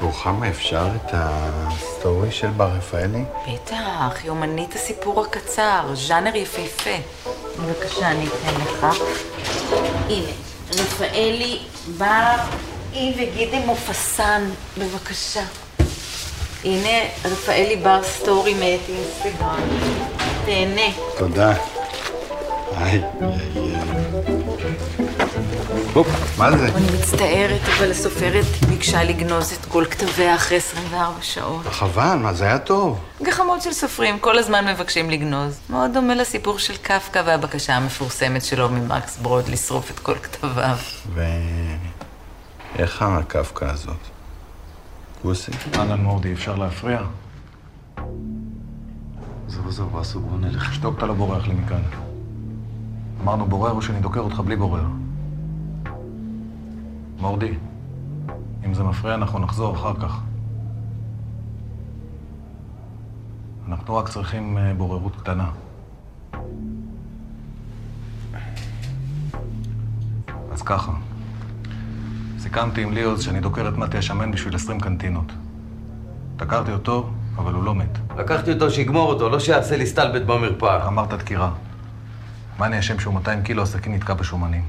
רוחמה, אפשר את הסטורי של בר רפאלי? בטח, היא אומנית הסיפור הקצר, ז'אנר יפהפה. בבקשה, אני אתן לך. הנה, רפאלי בר, היא וגי דה מופסאן, בבקשה. הנה, רפאלי בר סטורי מאת אינסטגרם. תהנה. תודה. היי, הופ, מה זה? אני מצטערת, אבל הסופרת ביקשה לגנוז את כל כתביה אחרי 24 שעות. חבל, מה, זה היה טוב. גחמות של סופרים, כל הזמן מבקשים לגנוז. מאוד דומה לסיפור של קפקא והבקשה המפורסמת שלו ממקס ברוד לשרוף את כל כתביו. ו... איך הקפקא הזאת? כוסי? אהלן מורדי, אפשר להפריע? עזוב, עזוב, אסו, בוא נלך. שתוק, אתה לא בורח לי מכאן. אמרנו בורר או שאני דוקר אותך בלי בורר. מורדי, אם זה מפריע אנחנו נחזור אחר כך. אנחנו רק צריכים אה, בוררות קטנה. אז ככה, סיכמתי עם ליאוז שאני דוקר את מתי השמן בשביל 20 קנטינות. דקרתי אותו, אבל הוא לא מת. לקחתי אותו שיגמור אותו, לא שיעשה לי סטלבט במרפאה. אמרת דקירה. מה אני אשם שהוא 200 קילו, הסכין נתקע בשומנים.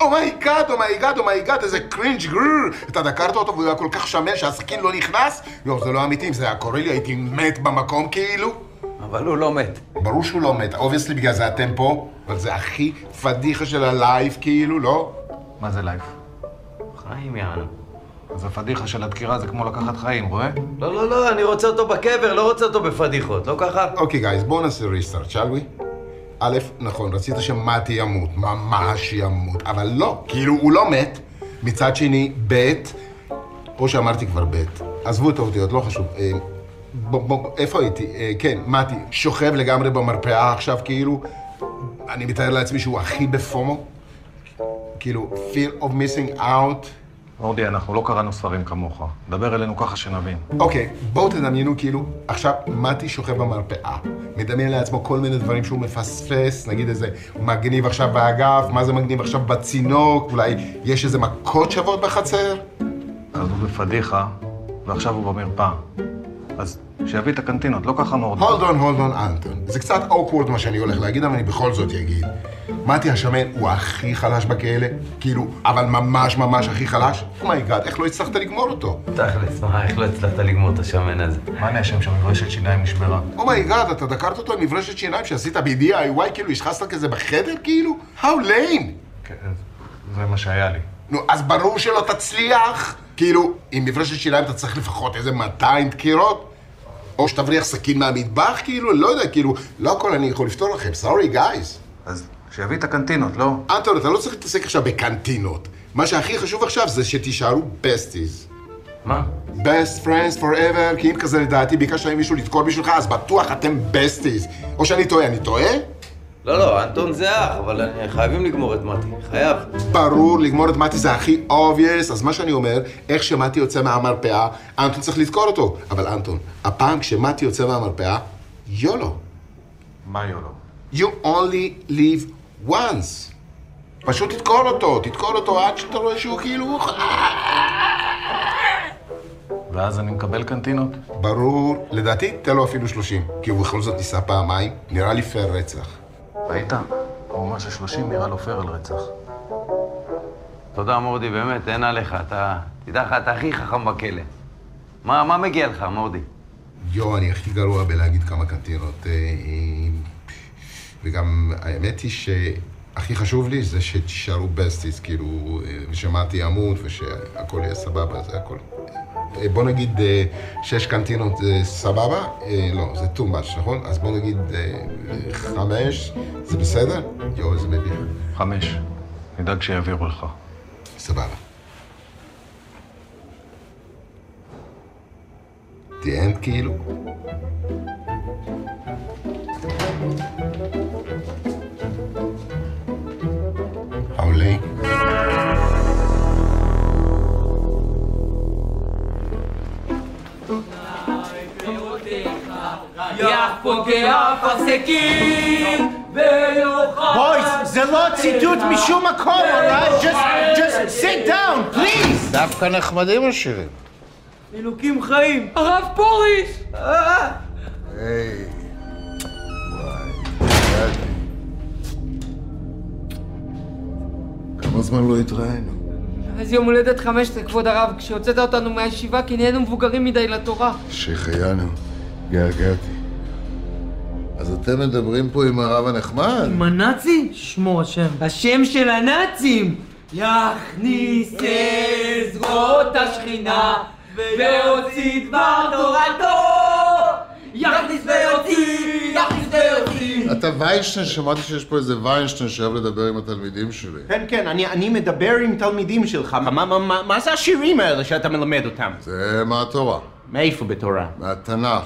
אומייגאד, אומייגאד, אומייגאד, איזה קרינג' גרר. אתה דקרת אותו והוא היה כל כך שמן שהסכין לא נכנס? יואו, זה לא אמיתי, אם זה היה קורה לי הייתי מת במקום כאילו. אבל הוא לא מת. ברור שהוא לא מת, obviously בגלל זה אתם פה, אבל זה הכי פדיחה של ה life כאילו, לא? מה זה life? חיים יענו. אז הפדיחה של הדקירה זה כמו לקחת חיים, רואה? לא, לא, לא, אני רוצה אותו בקבר, לא רוצה אותו בפדיחות, לא ככה? אוקיי, guys, בואו נעשה restart, shall we? א', נכון, רצית שמתי ימות, ממש ימות, אבל לא, כאילו הוא לא מת. מצד שני, ב', או שאמרתי כבר ב', עזבו את האותיות, לא חשוב. אה, בוא, בוא, איפה הייתי? אה, כן, מתי, שוכב לגמרי במרפאה עכשיו, כאילו, אני מתאר לעצמי שהוא הכי ב FOMO. כאילו, fear of missing out. מורדי, אנחנו לא קראנו ספרים כמוך. דבר אלינו ככה שנבין. אוקיי, בואו תדמיינו כאילו, עכשיו מתי שוכב במרפאה. מדמיין לעצמו כל מיני דברים שהוא מפספס, נגיד איזה מגניב עכשיו באגף, מה זה מגניב עכשיו בצינוק, אולי יש איזה מכות שוות בחצר? אז הוא בפדיחה, ועכשיו הוא במרפאה. אז שיביא את הקנטינות, לא ככה מורדי. hold on, hold on, אנטון. זה קצת awkward מה שאני הולך להגיד, אבל אני בכל זאת אגיד. מתי השמן הוא הכי חלש בכלא, כאילו, אבל ממש ממש הכי חלש? oh my God, איך לא הצלחת לגמור אותו? תכלס, מה, איך לא הצלחת לגמור את השמן הזה? מה אני אשם שהמברשת שיניים נשברה? oh my God, אתה דקרת אותו עם מברשת שיניים שעשית ב-DIY, כאילו, השחזת כזה בחדר, כאילו? How lame! כן, זה מה שהיה לי. נו, אז ברור שלא תצליח. כאילו, עם מברשת שיניים אתה צריך לפחות איזה 200 דקירות? או שתבריח סכין מהמטבח, כאילו? לא יודע, כאילו, לא הכל אני יכול לפתור לכם, sorry, guys. אז שיביא את הקנטינות, לא? אנטון, אתה לא צריך להתעסק עכשיו בקנטינות. מה שהכי חשוב עכשיו זה שתישארו besties. מה? best friends forever, כי אם כזה לדעתי ביקשת ממישהו לדקור בשבילך, אז בטוח אתם besties. או שאני טועה, אני טועה? לא, לא, אנטון זה אח, אבל אני- חייבים לגמור את מתי, חייב. ברור, לגמור את מתי זה הכי obvious, אז מה שאני אומר, איך שמתי יוצא מהמרפאה, אנטון צריך לדקור אותו. אבל אנטון, הפעם כשמתי יוצא מהמרפאה, יולו. מה יולו? You only live once. פשוט תדקור אותו, תדקור אותו עד שאתה רואה שהוא כאילו... ואז אני מקבל קנטינות? ברור, לדעתי תן לו אפילו 30, כי הוא בכל זאת ניסה פעמיים, נראה לי פייר רצח. ראית? הוא אומר ששלושים נראה לו פייר על רצח. תודה, מורדי, באמת, אין עליך, אתה... תדע לך, אתה הכי חכם בכלא. מה, מה מגיע לך, מורדי? יו, אני הכי גרוע בלהגיד כמה קנטינות. וגם האמת היא שהכי חשוב לי זה שתישארו בסטיס, כאילו, אה, ושמעתי ימות ושהכול יהיה סבבה, זה הכל. אה, בוא נגיד אה, שש קנטינות זה סבבה? לא, זה too much, נכון? אז בוא נגיד חמש, זה בסדר? יו, זה מביך. חמש. נדאג שיעבירו לך. סבבה. The end כאילו? פוגע אפרסקים ויוכל... בויז, זה לא ציטוט משום מקום, alright? Just, just sit down, please! דווקא נחמדים השירים. אלוקים חיים! הרב פוריש! היי, וואי, ידעתי. כמה זמן לא התראינו? אז יום הולדת 15, כבוד הרב, כשהוצאת אותנו מהישיבה כי נהיינו מבוגרים מדי לתורה. שהחיינו, געגעתי. אז אתם מדברים פה עם הרב הנחמד? עם הנאצי? שמור השם. השם של הנאצים! יכניס עזרות השכינה והוציא דבר תורתו! יכניס ויוציא! יכניס ויוציא! אתה ויינשטיין, שמעתי שיש פה איזה ויינשטיין שאוהב לדבר עם התלמידים שלי. כן, כן, אני, אני מדבר עם תלמידים שלך. מה, מה, מה, מה זה השירים האלה שאתה מלמד אותם? זה מהתורה. מאיפה בתורה? מהתנ"ך,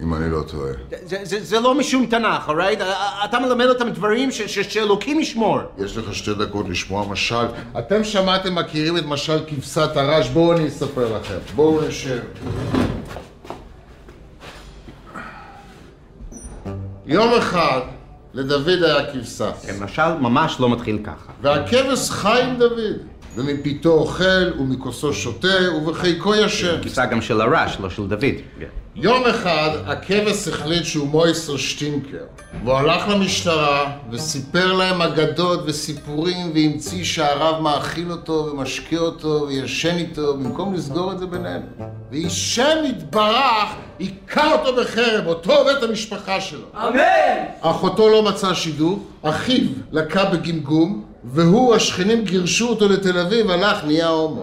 אם אני לא טועה. זה, זה, זה לא משום תנ"ך, alright? אתה מלמד אותם דברים ש, ש, שאלוקים ישמור. יש לך שתי דקות לשמוע משל. אתם שמעתם, מכירים את משל כבשת הרש? בואו אני אספר לכם. בואו נשב. יום אחד לדוד היה כבשה. כן, משל ממש לא מתחיל ככה. והכבש חי עם דוד, ומפיתו אוכל, ומכוסו שותה, ובחיקו ישן. כבשה גם של הרש, לא של דוד. יום אחד הכבש החליט שהוא מויסר שטינקר והוא הלך למשטרה וסיפר להם אגדות וסיפורים והמציא שהרב מאכיל אותו ומשקה אותו וישן איתו במקום לסגור את זה בינינו והשם יתברך היכה אותו בחרב, אותו ואת המשפחה שלו. אמן! אחותו לא מצאה שידוך, אחיו לקה בגמגום והוא, השכנים גירשו אותו לתל אביב, הלך, נהיה הומו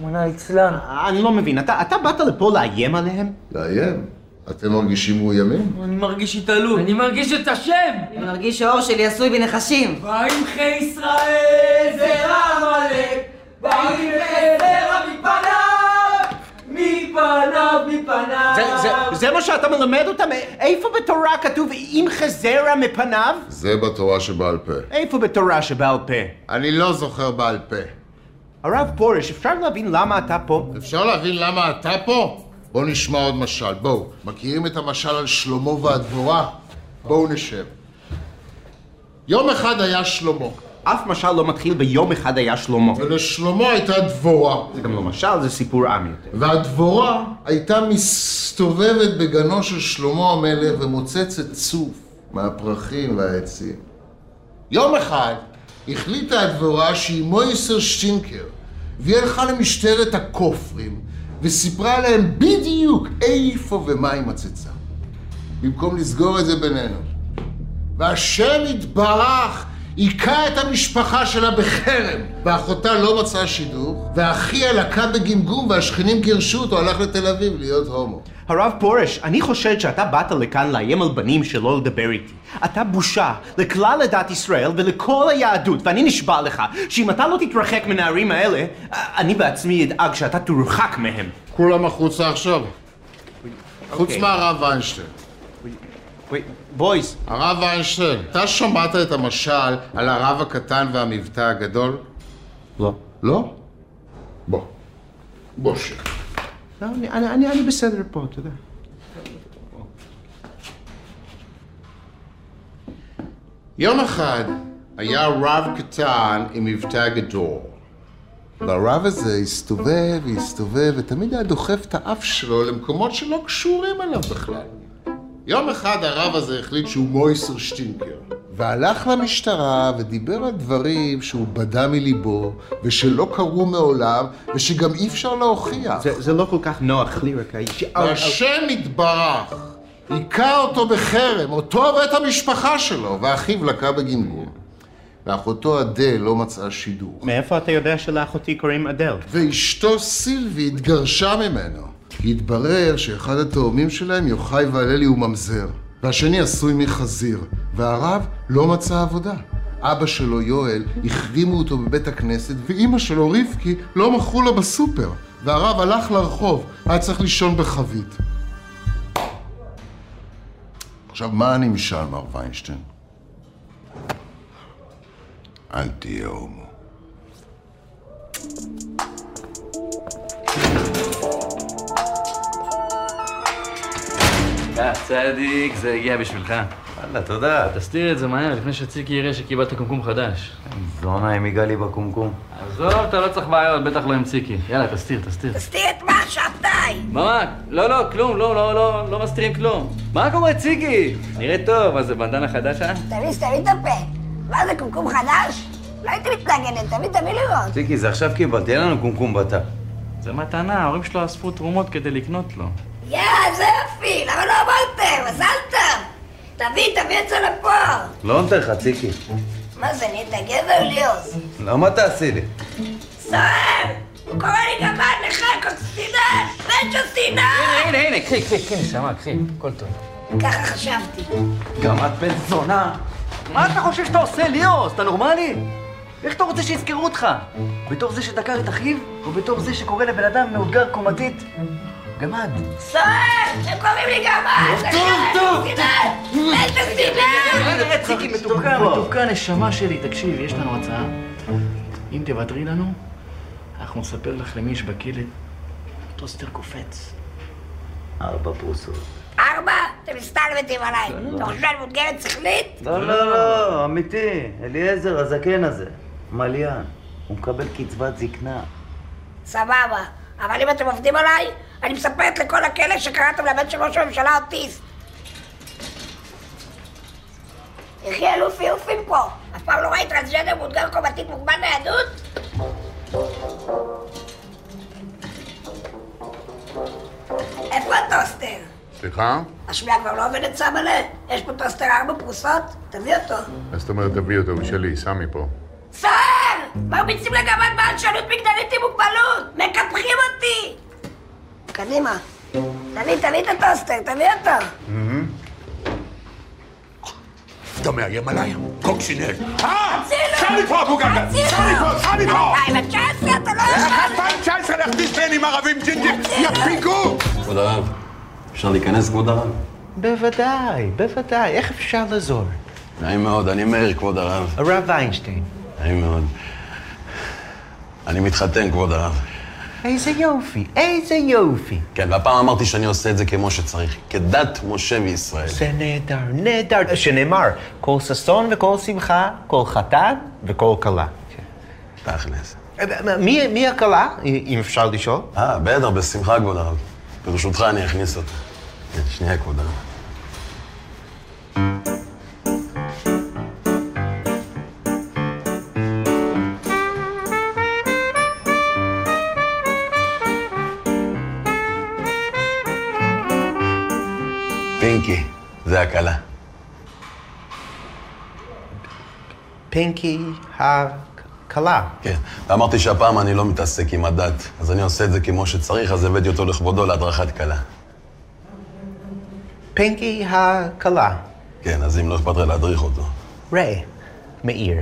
רחמנא ליצלן. אני לא מבין, אתה, אתה באת לפה לאיים עליהם? לאיים? אתם מרגישים מאוימים? אני מרגיש התעלות. אני מרגיש את השם! אני מרגיש שהאור שלי עשוי בנחשים. וימחה ישראל זרע עמלק, וימחה זרע מפניו, מפניו, מפניו. זה, זה, זה מה שאתה מלמד אותם? איפה בתורה כתוב אם חזרה מפניו? זה בתורה שבעל פה. איפה בתורה שבעל פה? אני לא זוכר בעל פה. הרב פורש, אפשר להבין למה אתה פה? אפשר להבין למה אתה פה? בואו נשמע עוד משל. בואו, מכירים את המשל על שלמה והדבורה? בואו נשב. יום אחד היה שלמה. אף משל לא מתחיל ביום אחד היה שלמה. ולשלמה הייתה דבורה. זה גם לא משל, זה סיפור עם יותר. והדבורה הייתה מסתובבת בגנו של שלמה המלך ומוצצת צוף מהפרחים והעצים. יום אחד החליטה הדבורה שהיא מויסר שטינקר והיא הלכה למשטרת הכופרים וסיפרה להם בדיוק איפה ומה היא מצצה במקום לסגור את זה בינינו. והשם יתברך היכה את המשפחה שלה בחרם. ואחותה לא מצאה שידוך ואחיה לקה בגמגום והשכנים גירשו אותו, הלך לתל אביב להיות הומו הרב פורש, אני חושד שאתה באת לכאן לאיים על בנים שלא לדבר איתי. אתה בושה לכלל עדת ישראל ולכל היהדות, ואני נשבע לך שאם אתה לא תתרחק מן הערים האלה, אני בעצמי אדאג שאתה תורחק מהם. כולם החוצה עכשיו. חוץ אוקיי. מהרב ויינשטיין. בויז. הרב ויינשטיין, אתה שמעת את המשל על הרב הקטן והמבטא הגדול? לא. לא? בוא. בוא שב. לא, אני, אני, אני, אני בסדר פה, אתה יודע. יום אחד היה רב קטן עם מבטא גדול. והרב הזה הסתובב והסתובב ותמיד היה דוחף את האף שלו למקומות שלא קשורים אליו בכלל. יום אחד הרב הזה החליט שהוא מויסר שטינקר, והלך למשטרה ודיבר על דברים שהוא בדה מליבו, ושלא קרו מעולם, ושגם אי אפשר להוכיח. זה, זה לא כל כך נוח לי, רק הייתי... והשם יתברך, היכה אותו בחרם, אותו ואת המשפחה שלו, ואחיו לקה בגמגום. ואחותו אדל לא מצאה שידוך. מאיפה אתה יודע שלאחותי קוראים אדל? ואשתו סילבי התגרשה ממנו. התברר שאחד התאומים שלהם, יוחאי והללי, הוא ממזר, והשני עשוי מחזיר, והרב לא מצא עבודה. אבא שלו, יואל, החרימו אותו בבית הכנסת, ואימא שלו, רבקי, לא מכרו לו בסופר. והרב הלך לרחוב, היה צריך לישון בחבית. עכשיו, מה הנמשל, מר ויינשטיין? אל תהיה הומו. צדיק, זה הגיע בשבילך. וואלה, תודה. תסתיר את זה מהר, לפני שציקי יראה שקיבלת קומקום חדש. זונה אם יגע לי בקומקום. עזוב, אתה לא צריך בעיות, בטח לא עם ציקי. יאללה, תסתיר, תסתיר. תסתיר את מה, שבתאי? מה? לא, לא, כלום, לא, לא, לא, לא מסתירים כלום. מה קורה, ציקי? נראה טוב, מה זה בנדנה חדש, אה? תביא, תביא את הפה. מה זה, קומקום חדש? לא הייתי מתנגנת, תביא, תביא לראות. ציקי, זה עכשיו קיבלתי, אין לנו קומקום בתא. זה מתנה, ההורים שלו אספו תרומות כדי לקנות לו. יא, זה יופי, למה לא אמרתם? מזל טוב. תביא, תביא את זה לפה. לא נותן לך, ציקי. מה זה, נהיית גבר ליאוס? למה תעשי לי? סוער! הוא קורא לי גמד נכה, קוקסינל! בן של שנאה! הנה, הנה, קחי, קחי, קחי, נשמה, קחי, הכל טוב. ככה חשבתי. גם את בן זונה. מה אתה חושב שאתה עושה, ליאוס? אתה נורמלי? איך אתה רוצה שיזכרו אותך? בתור זה שדקר את אחיו, או בתור זה שקורא לבן אדם מאותגר קומתית? גמד. סוער! הם קוראים לי גמד! קוקסינל! בן של שנאה! ציקי, מתוקה, מתוקה, נשמה שלי. תקשיב, יש לנו הצעה. אם תוותרי לנו, אנחנו נספר לך למי יש בכלא טוסטר קופץ. ארבע פרוסות. ארבע? אתם מסתלבטים עליי. אתה חושב שאני מאותגרת שכלית? לא, לא, לא, אמיתי. אליעזר, הזקן הזה. מליין. הוא מקבל קצבת זקנה. סבבה. אבל אם אתם עובדים עליי, אני מספרת לכל הכלא שקראתם לבן של ראש הממשלה אוטיסט. יחי אלוף יופים פה. אף פעם לא ראית טרנסג'נדר מאותגר קומתית מוגבל ניידות? איפה הטוסטר? סליחה? השמיעה כבר לא עובדת סמלה? יש פה טוסטר ארבע פרוסות? תביא אותו. מה זאת אומרת תביא אותו? הוא שלי, סמי פה. סוער! מרביצים לגמד בעל שונות מגדלית עם מוגבלות! מקפחים אותי! קדימה. תביא, תביא את הטוסטר, תביא אותו. אתה מאיים עליי? קוקסינל. הצילו! שם לי פה אבו גלגל! שם לי פה, שם לי פה! 2019 אתה לא יכול... 2019 להכניס בנים ערבים ג'ינג'ים? יפיקו! כבוד הרב, אפשר להיכנס, כבוד הרב? בוודאי, בוודאי. איך אפשר לעזור? נעים מאוד, אני מאיר, כבוד הרב. הרב ויינשטיין. נעים מאוד. אני מתחתן, כבוד הרב. איזה יופי, איזה יופי. כן, והפעם אמרתי שאני עושה את זה כמו שצריך, כדת משה וישראל. זה נהדר, נהדר. שנאמר, כל ששון וכל שמחה, כל חתן וכל כלה. תכלס. מי, מי הכלה, אם אפשר לשאול? אה, בטח, בשמחה, כבוד הרב. ברשותך אני אכניס אותה. כן, שנייה, כבוד הרב. פינקי הכלה. כן, ואמרתי שהפעם אני לא מתעסק עם הדת, אז אני עושה את זה כמו שצריך, אז הבאתי אותו לכבודו להדרכת כלה. פינקי הכלה. כן, אז אם לא אכפת לך להדריך אותו. ריי, מאיר,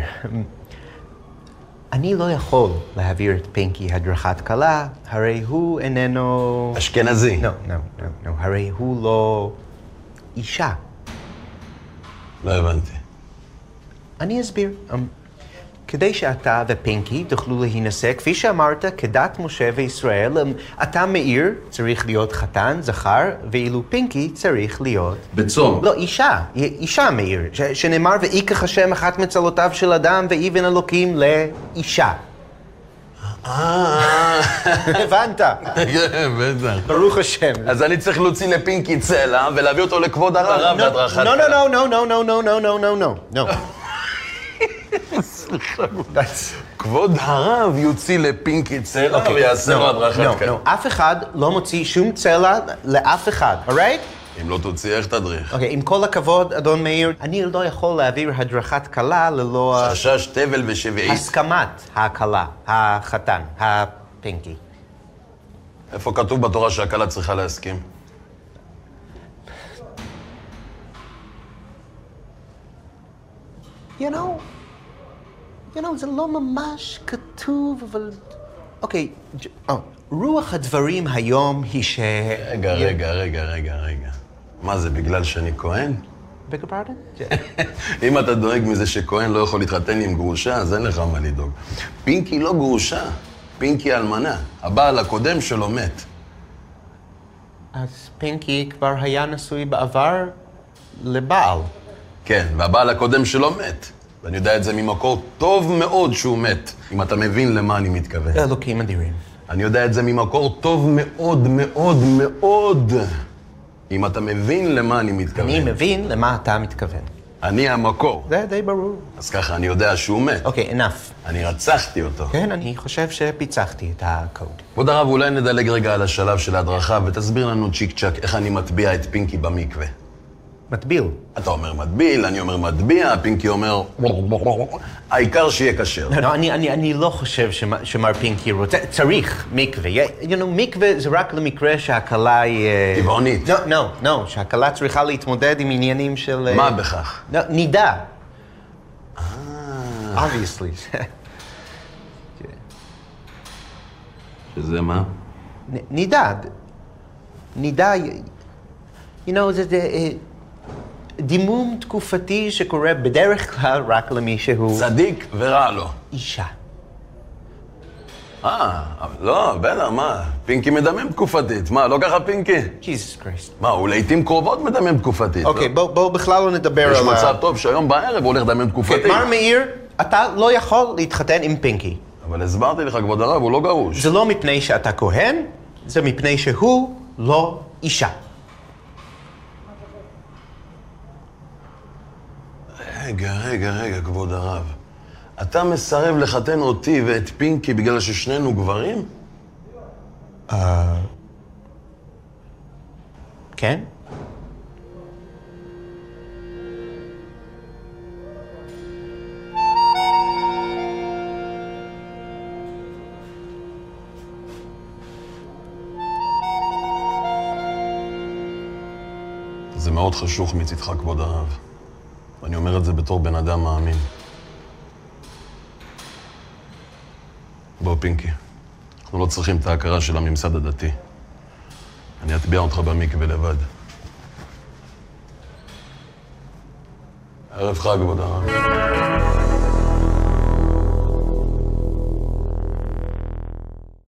אני לא יכול להעביר את פינקי הדרכת כלה, הרי הוא איננו... אשכנזי. לא, לא, לא, הרי הוא לא אישה. לא הבנתי. אני אסביר. Um, כדי שאתה ופינקי תוכלו להינשא, כפי שאמרת, כדת משה וישראל, um, אתה מאיר צריך להיות חתן, זכר, ואילו פינקי צריך להיות... בצום. לא, אישה. אישה מאיר. ש- שנאמר, ויקח השם אחת מצלותיו של אדם, ואיבן אלוקים לאישה. אה... הבנת. כן, בטח. ברוך השם. אז אני צריך להוציא לפינקי צלע ולהביא אותו לכבוד הרב בהדרכת לא. לא, לא, לא, לא, לא, לא, לא, לא, לא, לא. כבוד הרב יוציא לפינקי צלע אוקיי, ויעשה לו לא, הדרכת לא. לא, אף אחד לא מוציא שום צלע לאף אחד, אורייט? אם לא תוציא, איך תדריך? אוקיי, עם כל הכבוד, אדון מאיר, אני לא יכול להעביר הדרכת כלה ללא... חשש תבל ושביעית. הסכמת הכלה, החתן, הפינקי. איפה כתוב בתורה שהכלה צריכה להסכים? You know, you know, זה לא ממש כתוב, אבל... אוקיי, ג'- אה, רוח הדברים היום היא ש... רגע, רגע, רגע, רגע, רגע. מה זה, בגלל שאני כהן? your pardon? אם אתה דואג מזה שכהן לא יכול להתחתן עם גרושה, אז אין לך מה לדאוג. פינקי לא גרושה, פינקי אלמנה. הבעל הקודם שלו מת. אז פינקי כבר היה נשוי בעבר לבעל. כן, והבעל הקודם שלו מת. ואני יודע את זה ממקור טוב מאוד שהוא מת, אם אתה מבין למה אני מתכוון. אלוקים אדירים. אני יודע את זה ממקור טוב מאוד מאוד מאוד, אם אתה מבין למה אני מתכוון. אני מבין למה אתה מתכוון. אני המקור. זה די ברור. אז ככה אני יודע שהוא מת. אוקיי, enough. אני רצחתי אותו. כן, אני חושב שפיצחתי את הקוד. כבוד הרב, אולי נדלג רגע על השלב של ההדרכה ותסביר לנו צ'יק צ'אק איך אני מטביע את פינקי במקווה. מטביל. אתה אומר מטביל, אני אומר מטביע, פינקי אומר... העיקר שיהיה כשר. לא, לא, אני, אני, אני לא חושב שמ, שמר פינקי רוצה, צריך מקווה. You know, מקווה זה רק למקרה שהכלה היא... אה, טבעונית. לא, לא, לא, שהכלה צריכה להתמודד עם עניינים של... אה, מה בכך? לא, נידה. obviously. שזה מה? נ- נידה. נידה, you know, זה, זה אה, דימום תקופתי שקורה בדרך כלל רק למי שהוא... צדיק ורע לו. אישה. אה, לא, בטח, מה? פינקי מדמם תקופתית. מה, לא ככה פינקי? ג'יזוס קריסט. מה, הוא לעיתים קרובות מדמם תקופתית. אוקיי, לא? בואו בוא בכלל לא נדבר יש על ה... מצב טוב שהיום בערב הוא הולך לדמם תקופתית. מר מאיר, אתה לא יכול להתחתן עם פינקי. אבל הסברתי לך, כבוד הרב, הוא לא גרוש. זה לא מפני שאתה כהן, זה מפני שהוא לא אישה. רגע, רגע, רגע, כבוד הרב. אתה מסרב לחתן אותי ואת פינקי בגלל ששנינו גברים? אה... כן? זה מאוד חשוך מצידך, כבוד הרב. ואני אומר את זה בתור בן אדם מאמין. בוא, פינקי. אנחנו לא צריכים את ההכרה של הממסד הדתי. אני אטביע אותך במקווה לבד. ערב חג, כבוד הרב.